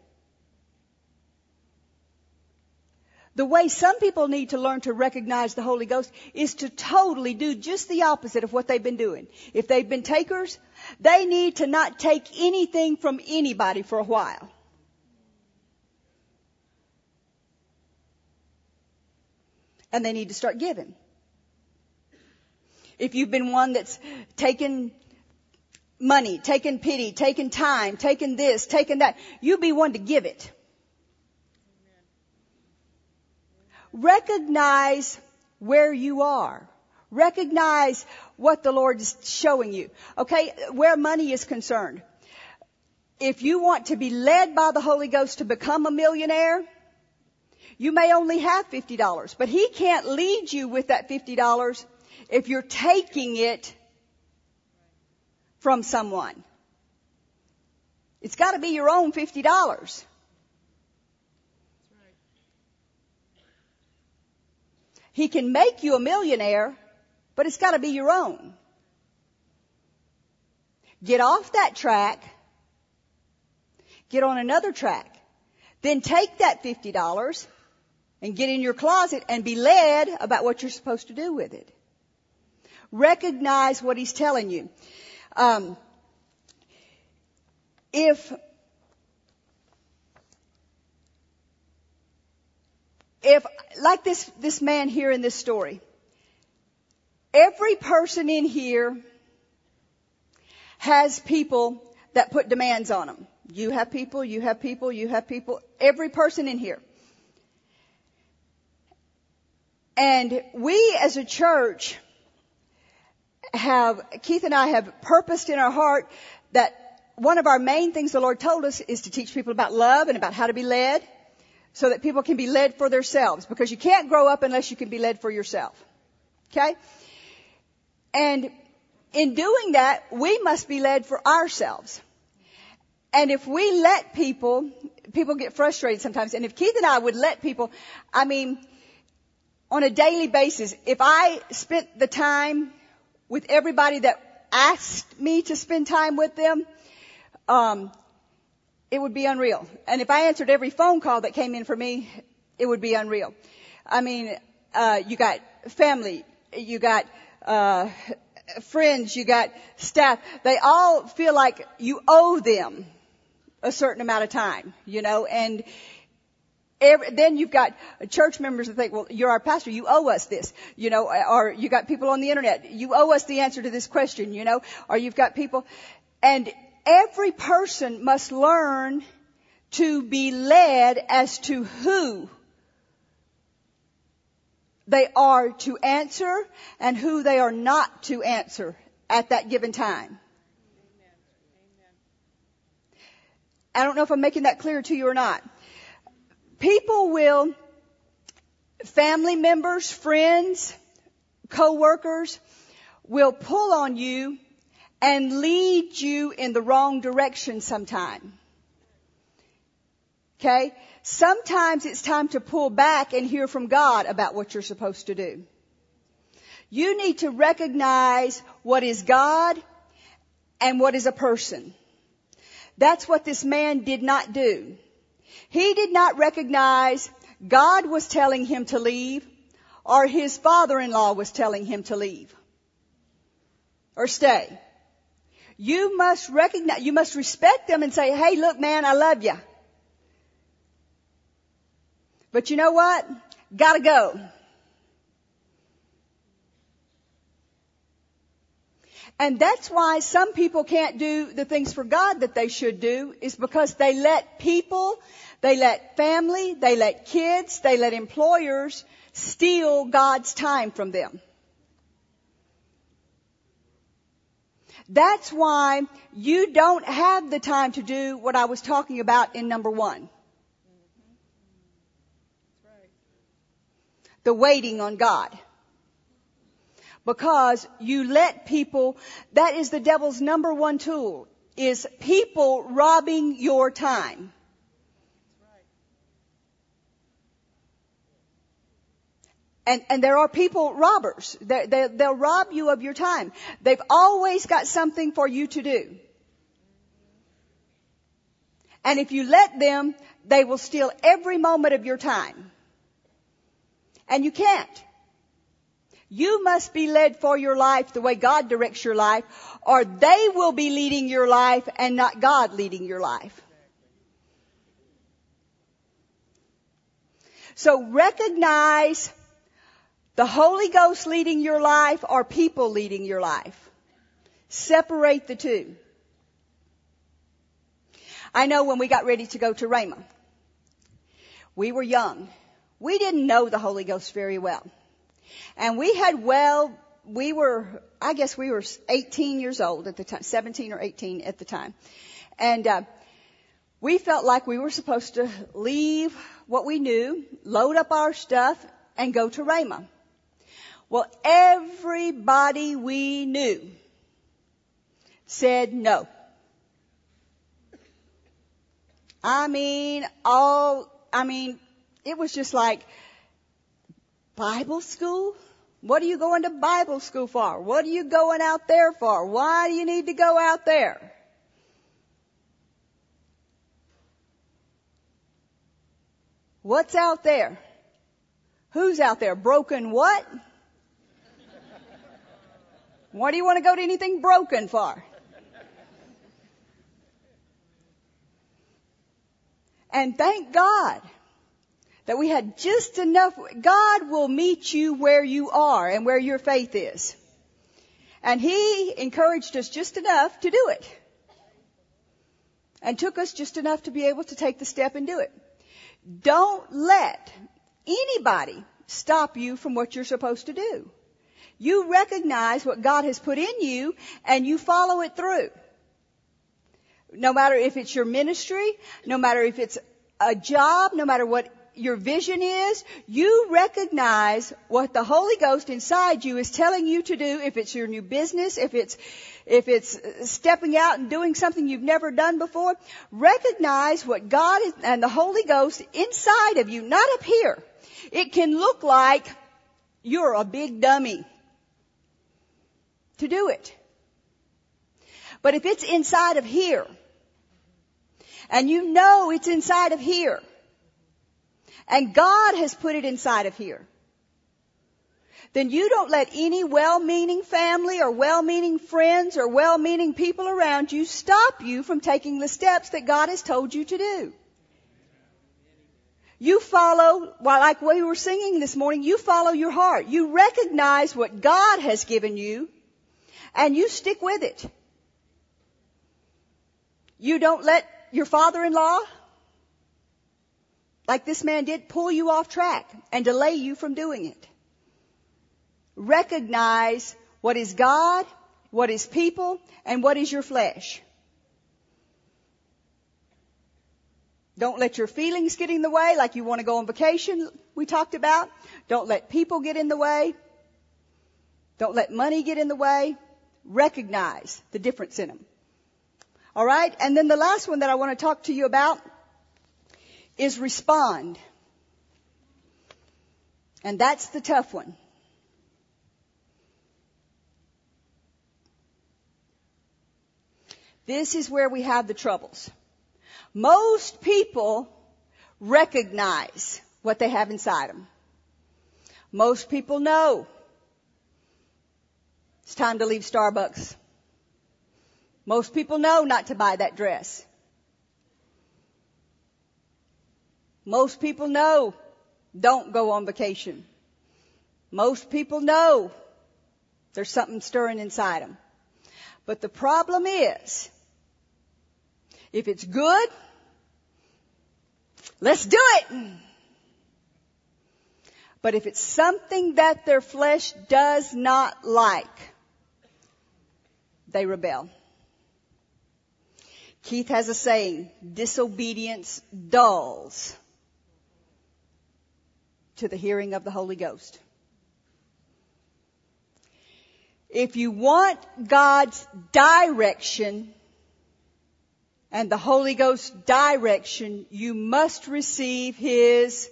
The way some people need to learn to recognize the Holy Ghost is to totally do just the opposite of what they've been doing. If they've been takers, they need to not take anything from anybody for a while. And they need to start giving. If you've been one that's taken money, taken pity, taken time, taken this, taken that, you be one to give it. Recognize where you are. Recognize what the Lord is showing you. Okay, where money is concerned. If you want to be led by the Holy Ghost to become a millionaire, you may only have $50, but He can't lead you with that $50 if you're taking it from someone. It's gotta be your own $50. He can make you a millionaire, but it's gotta be your own. Get off that track. Get on another track. Then take that $50 and get in your closet and be led about what you're supposed to do with it. Recognize what he's telling you. Um, if if, like this, this man here in this story, every person in here has people that put demands on them. You have people, you have people, you have people, every person in here. And we as a church have, Keith and I have purposed in our heart that one of our main things the Lord told us is to teach people about love and about how to be led so that people can be led for themselves because you can't grow up unless you can be led for yourself. Okay? And in doing that, we must be led for ourselves. And if we let people, people get frustrated sometimes, and if Keith and I would let people, I mean, on a daily basis, if I spent the time with everybody that asked me to spend time with them, um, it would be unreal. And if I answered every phone call that came in for me, it would be unreal. I mean, uh, you got family, you got uh, friends, you got staff. They all feel like you owe them a certain amount of time, you know, and Every, then you've got church members that think, well, you're our pastor, you owe us this, you know, or you got people on the internet, you owe us the answer to this question, you know, or you've got people, and every person must learn to be led as to who they are to answer and who they are not to answer at that given time. I don't know if I'm making that clear to you or not. People will, family members, friends, co-workers will pull on you and lead you in the wrong direction sometime. Okay? Sometimes it's time to pull back and hear from God about what you're supposed to do. You need to recognize what is God and what is a person. That's what this man did not do. He did not recognize God was telling him to leave or his father-in-law was telling him to leave or stay. You must recognize, you must respect them and say, hey, look man, I love you. But you know what? gotta go. And that's why some people can't do the things for God that they should do is because they let people, they let family, they let kids, they let employers steal God's time from them. That's why you don't have the time to do what I was talking about in number one. The waiting on God because you let people, that is the devil's number one tool, is people robbing your time. And, and there are people robbers. They, they, they'll rob you of your time. They've always got something for you to do. And if you let them, they will steal every moment of your time. And you can't. You must be led for your life the way God directs your life, or they will be leading your life and not God leading your life. So recognize the Holy Ghost leading your life or people leading your life. Separate the two. I know when we got ready to go to Rhema, we were young. We didn't know the Holy Ghost very well. And we had well, we were, I guess we were 18 years old at the time, 17 or 18 at the time. And, uh, we felt like we were supposed to leave what we knew, load up our stuff, and go to Rhema. Well, everybody we knew said no. I mean, all, I mean, it was just like, Bible school? What are you going to Bible school for? What are you going out there for? Why do you need to go out there? What's out there? Who's out there? Broken what? Why do you want to go to anything broken for? And thank God that we had just enough. God will meet you where you are and where your faith is. And He encouraged us just enough to do it. And took us just enough to be able to take the step and do it. Don't let anybody stop you from what you're supposed to do. You recognize what God has put in you and you follow it through. No matter if it's your ministry, no matter if it's a job, no matter what your vision is, you recognize what the Holy Ghost inside you is telling you to do, if it's your new business, if it's, if it's stepping out and doing something you've never done before, recognize what God and the Holy Ghost inside of you, not up here. It can look like you're a big dummy to do it. But if it's inside of here, and you know it's inside of here, and God has put it inside of here, then you don't let any well-meaning family or well-meaning friends or well-meaning people around you stop you from taking the steps that God has told you to do. You follow, well, like we were singing this morning, you follow your heart. You recognize what God has given you and you stick with it. You don't let your father-in-law like this man did, pull you off track and delay you from doing it. Recognize what is God, what is people, and what is your flesh. Don't let your feelings get in the way like you want to go on vacation, we talked about. Don't let people get in the way. Don't let money get in the way. Recognize the difference in them. Alright? And then the last one that I want to talk to you about is respond. And that's the tough one. This is where we have the troubles. Most people recognize what they have inside them. Most people know it's time to leave Starbucks. Most people know not to buy that dress. Most people know don't go on vacation. Most people know there's something stirring inside them. But the problem is, if it's good, let's do it. But if it's something that their flesh does not like, they rebel. Keith has a saying, disobedience dulls to the hearing of the Holy Ghost. If you want God's direction and the Holy Ghost direction, you must receive His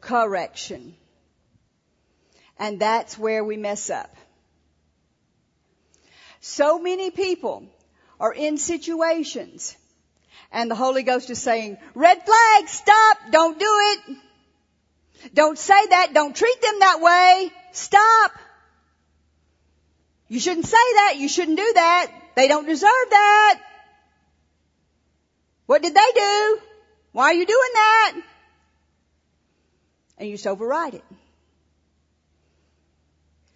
correction. And that's where we mess up. So many people are in situations and the Holy Ghost is saying, red flag, stop, don't do it. Don't say that, don't treat them that way, stop. You shouldn't say that. You shouldn't do that. They don't deserve that. What did they do? Why are you doing that? And you just override it.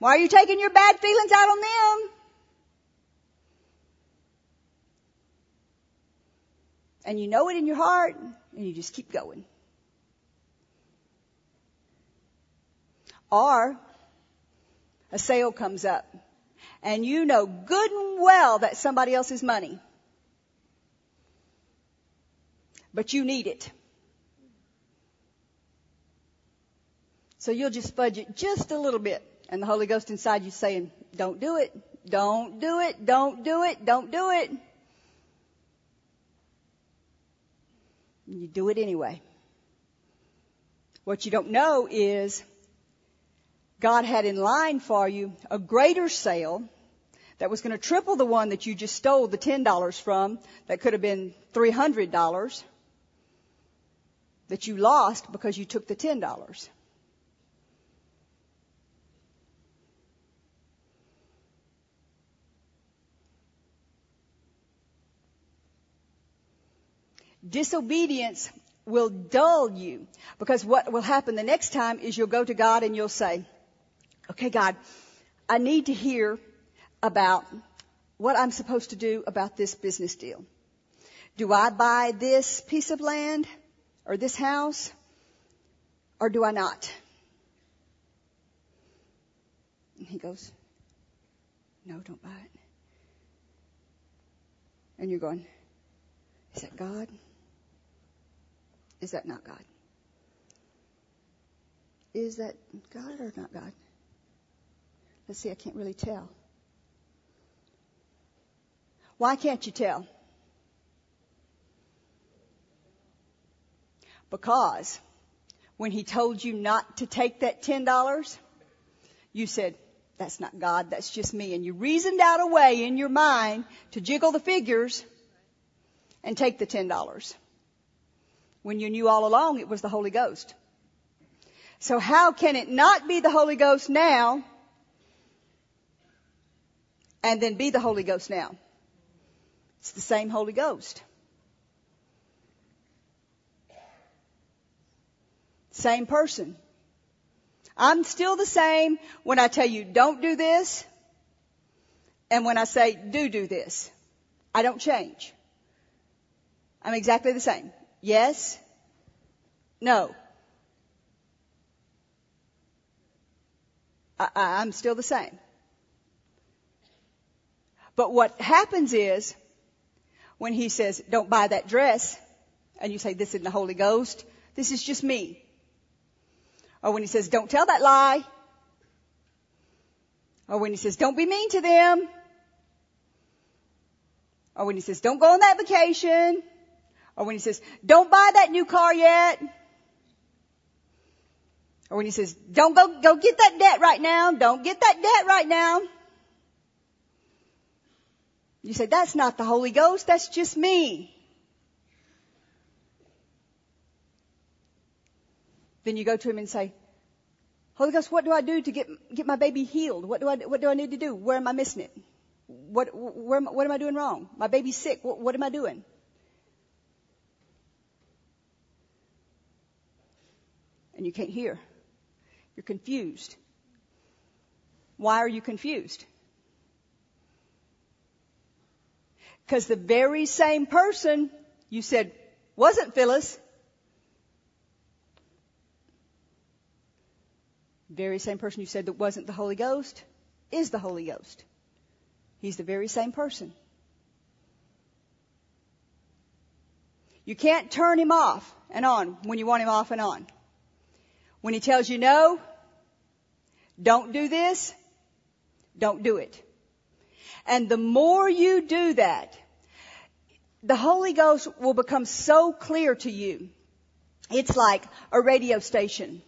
Why are you taking your bad feelings out on them? And you know it in your heart, and you just keep going. Or a sale comes up and you know good and well that somebody else's money. But you need it. So you'll just fudge it just a little bit. And the Holy Ghost inside you saying, don't do it, don't do it, don't do it, don't do it. You do it anyway. What you don't know is God had in line for you a greater sale that was going to triple the one that you just stole the $10 from that could have been $300 that you lost because you took the $10. Disobedience will dull you because what will happen the next time is you'll go to God and you'll say, okay, God, I need to hear about what I'm supposed to do about this business deal. Do I buy this piece of land or this house or do I not? And he goes, no, don't buy it. And you're going, is that God? Is that not God? Is that God or not God? Let's see, I can't really tell. Why can't you tell? Because when he told you not to take that $10, you said, that's not God, that's just me. And you reasoned out a way in your mind to jiggle the figures and take the $10 when you knew all along it was the Holy Ghost. So how can it not be the Holy Ghost now and then be the Holy Ghost now? It's the same Holy Ghost. Same person. I'm still the same when I tell you don't do this and when I say do do this. I don't change. I'm exactly the same. Yes? No. I, I'm still the same. But what happens is, when he says, don't buy that dress, and you say, this isn't the Holy Ghost, this is just me. Or when he says, don't tell that lie. Or when he says, don't be mean to them. Or when he says, don't go on that vacation. Or when he says, don't buy that new car yet. Or when he says, don't go, go get that debt right now. Don't get that debt right now. You say, that's not the Holy Ghost. That's just me. Then you go to him and say, Holy Ghost, what do I do to get, get my baby healed? What do I, what do I need to do? Where am I missing it? What, where, what am I doing wrong? My baby's sick. What, what am I doing? And you can't hear. You're confused. Why are you confused? Because the very same person you said wasn't Phyllis, very same person you said that wasn't the Holy Ghost is the Holy Ghost. He's the very same person. You can't turn him off and on when you want him off and on. When he tells you no, don't do this, don't do it. And the more you do that, the Holy Ghost will become so clear to you. It's like a radio station.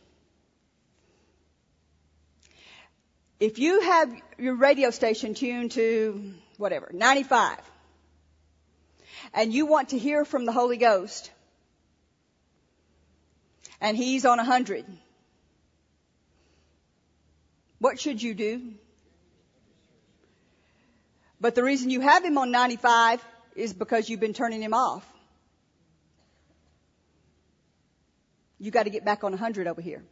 If you have your radio station tuned to whatever, 95, and you want to hear from the Holy Ghost, and He's on 100, what should you do? But the reason you have Him on 95 is because you've been turning Him off. You got to get back on 100 over here.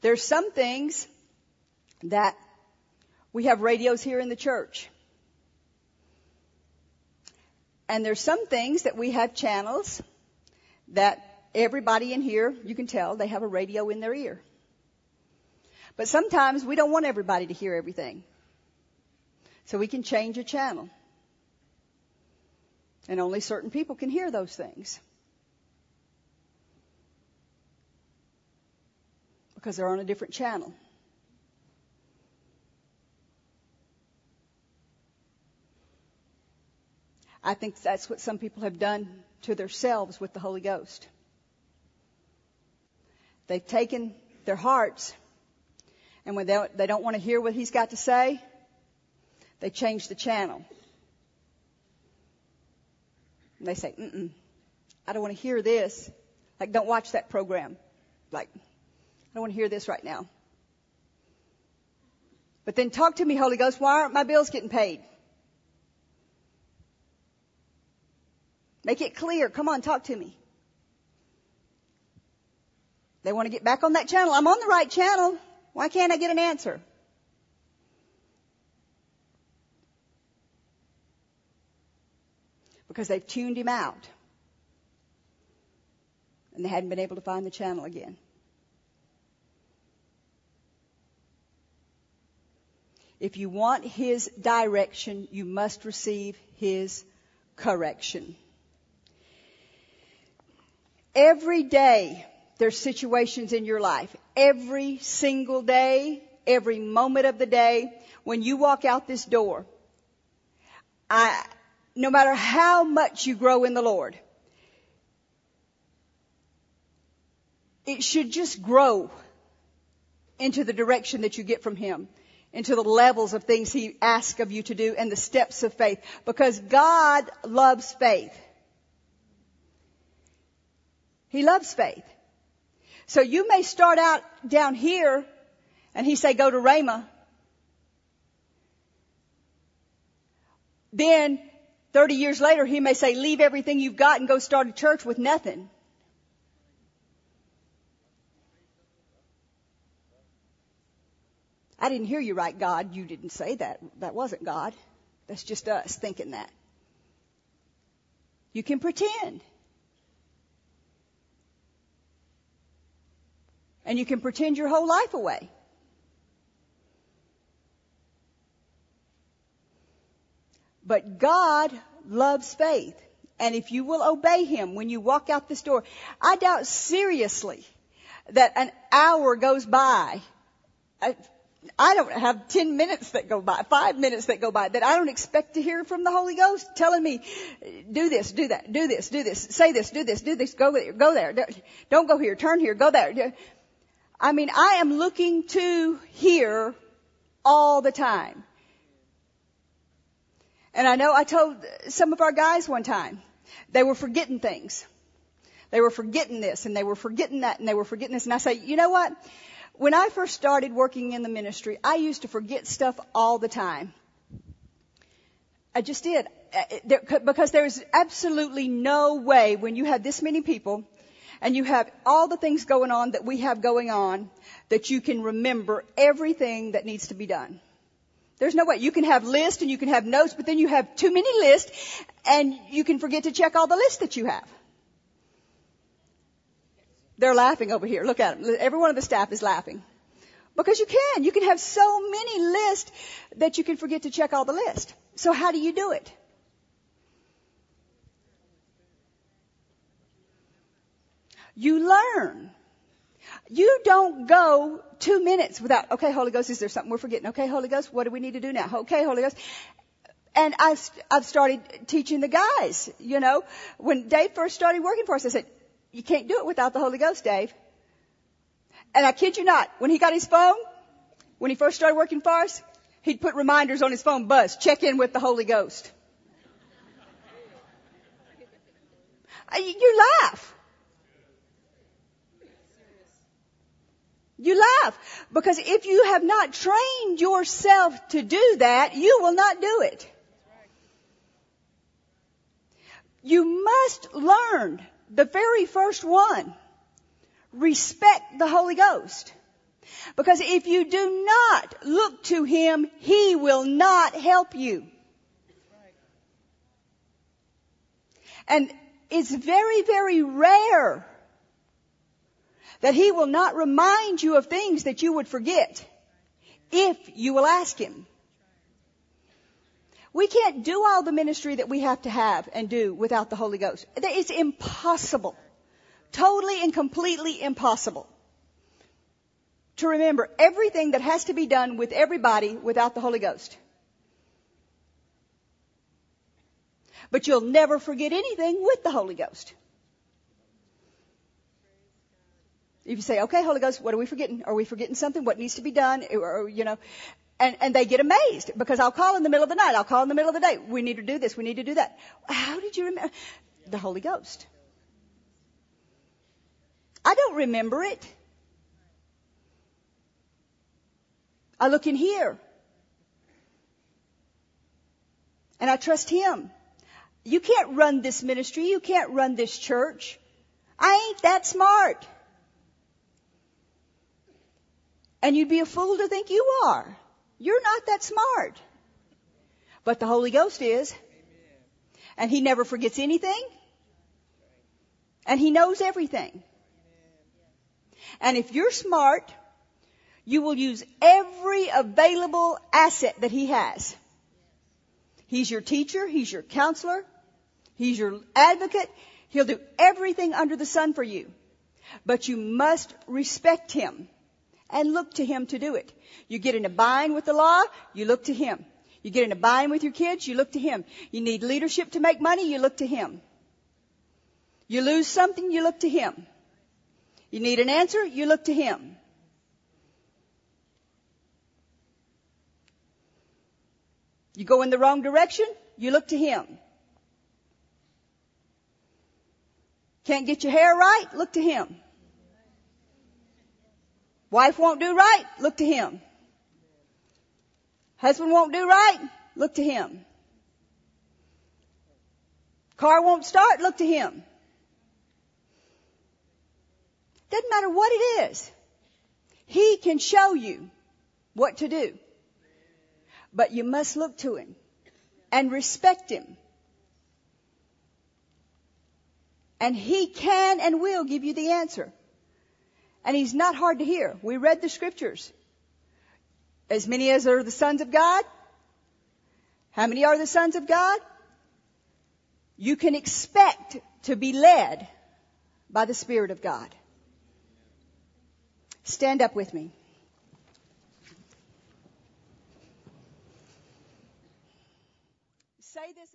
There's some things that we have radios here in the church. And there's some things that we have channels that everybody in here, you can tell, they have a radio in their ear. But sometimes we don't want everybody to hear everything. So we can change a channel. And only certain people can hear those things. because they're on a different channel. I think that's what some people have done to themselves with the Holy Ghost. They've taken their hearts, and when they, don't want to hear what He's got to say, they change the channel. And they say, mm I don't want to hear this. Like, don't watch that program. Like, I don't want to hear this right now. But then talk to me, Holy Ghost. Why aren't my bills getting paid? Make it clear. Come on, talk to me. They want to get back on that channel. I'm on the right channel. Why can't I get an answer? Because they've tuned him out. And they hadn't been able to find the channel again. If you want His direction, you must receive His correction. Every day, there's situations in your life. Every single day, every moment of the day, when you walk out this door, I, no matter how much you grow in the Lord, it should just grow into the direction that you get from Him into the levels of things He asks of you to do and the steps of faith. Because God loves faith. He loves faith. So you may start out down here and He say, go to Rhema. Then 30 years later, He may say, leave everything you've got and go start a church with nothing. I didn't hear you right, God. You didn't say that. That wasn't God. That's just us thinking that. You can pretend. And you can pretend your whole life away. But God loves faith. And if you will obey Him when you walk out this door, I doubt seriously that an hour goes by. I don't have 10 minutes that go by, five minutes that go by that I don't expect to hear from the Holy Ghost telling me, do this, do that, do this, do this, say this, do this, do this, go there, go there, don't go here, turn here, go there. I mean, I am looking to hear all the time. And I know I told some of our guys one time, they were forgetting things. They were forgetting this and they were forgetting that and they were forgetting this. And I say, you know what? When I first started working in the ministry, I used to forget stuff all the time. I just did. Uh, there, because there's absolutely no way when you have this many people and you have all the things going on that we have going on that you can remember everything that needs to be done. There's no way. You can have lists and you can have notes, but then you have too many lists and you can forget to check all the lists that you have. They're laughing over here. Look at them. Every one of the staff is laughing. Because you can. You can have so many lists that you can forget to check all the lists. So how do you do it? You learn. You don't go two minutes without, okay, Holy Ghost, is there something we're forgetting? Okay, Holy Ghost, what do we need to do now? Okay, Holy Ghost. And I've, I've started teaching the guys, you know, when Dave first started working for us, I said, you can't do it without the Holy Ghost, Dave. And I kid you not, when he got his phone, when he first started working for us, he'd put reminders on his phone, buzz, check in with the Holy Ghost. You laugh. You laugh. Because if you have not trained yourself to do that, you will not do it. You must learn the very first one. Respect the Holy Ghost. Because if you do not look to Him, He will not help you. And it's very, very rare that He will not remind you of things that you would forget if you will ask Him. We can't do all the ministry that we have to have and do without the Holy Ghost. It's impossible. Totally and completely impossible to remember everything that has to be done with everybody without the Holy Ghost. But you'll never forget anything with the Holy Ghost. If you say, okay, Holy Ghost, what are we forgetting? Are we forgetting something? What needs to be done? Or, you know, and, and they get amazed because I'll call in the middle of the night. I'll call in the middle of the day. We need to do this. We need to do that. How did you remember? The Holy Ghost. I don't remember it. I look in here. And I trust Him. You can't run this ministry. You can't run this church. I ain't that smart. And you'd be a fool to think you are. You're not that smart. But the Holy Ghost is. And He never forgets anything. And He knows everything. And if you're smart, you will use every available asset that He has. He's your teacher. He's your counselor. He's your advocate. He'll do everything under the sun for you. But you must respect Him and look to Him to do it. You get in a bind with the law, you look to Him. You get in a bind with your kids, you look to Him. You need leadership to make money, you look to Him. You lose something, you look to Him. You need an answer, you look to Him. You go in the wrong direction, you look to Him. Can't get your hair right, look to Him. Wife won't do right, look to Him. Husband won't do right, look to Him. Car won't start, look to Him. Doesn't matter what it is. He can show you what to do. But you must look to Him and respect Him. And He can and will give you the answer. And He's not hard to hear. We read the scriptures. As many as are the sons of God. How many are the sons of God? You can expect to be led by the Spirit of God. Stand up with me. Say this.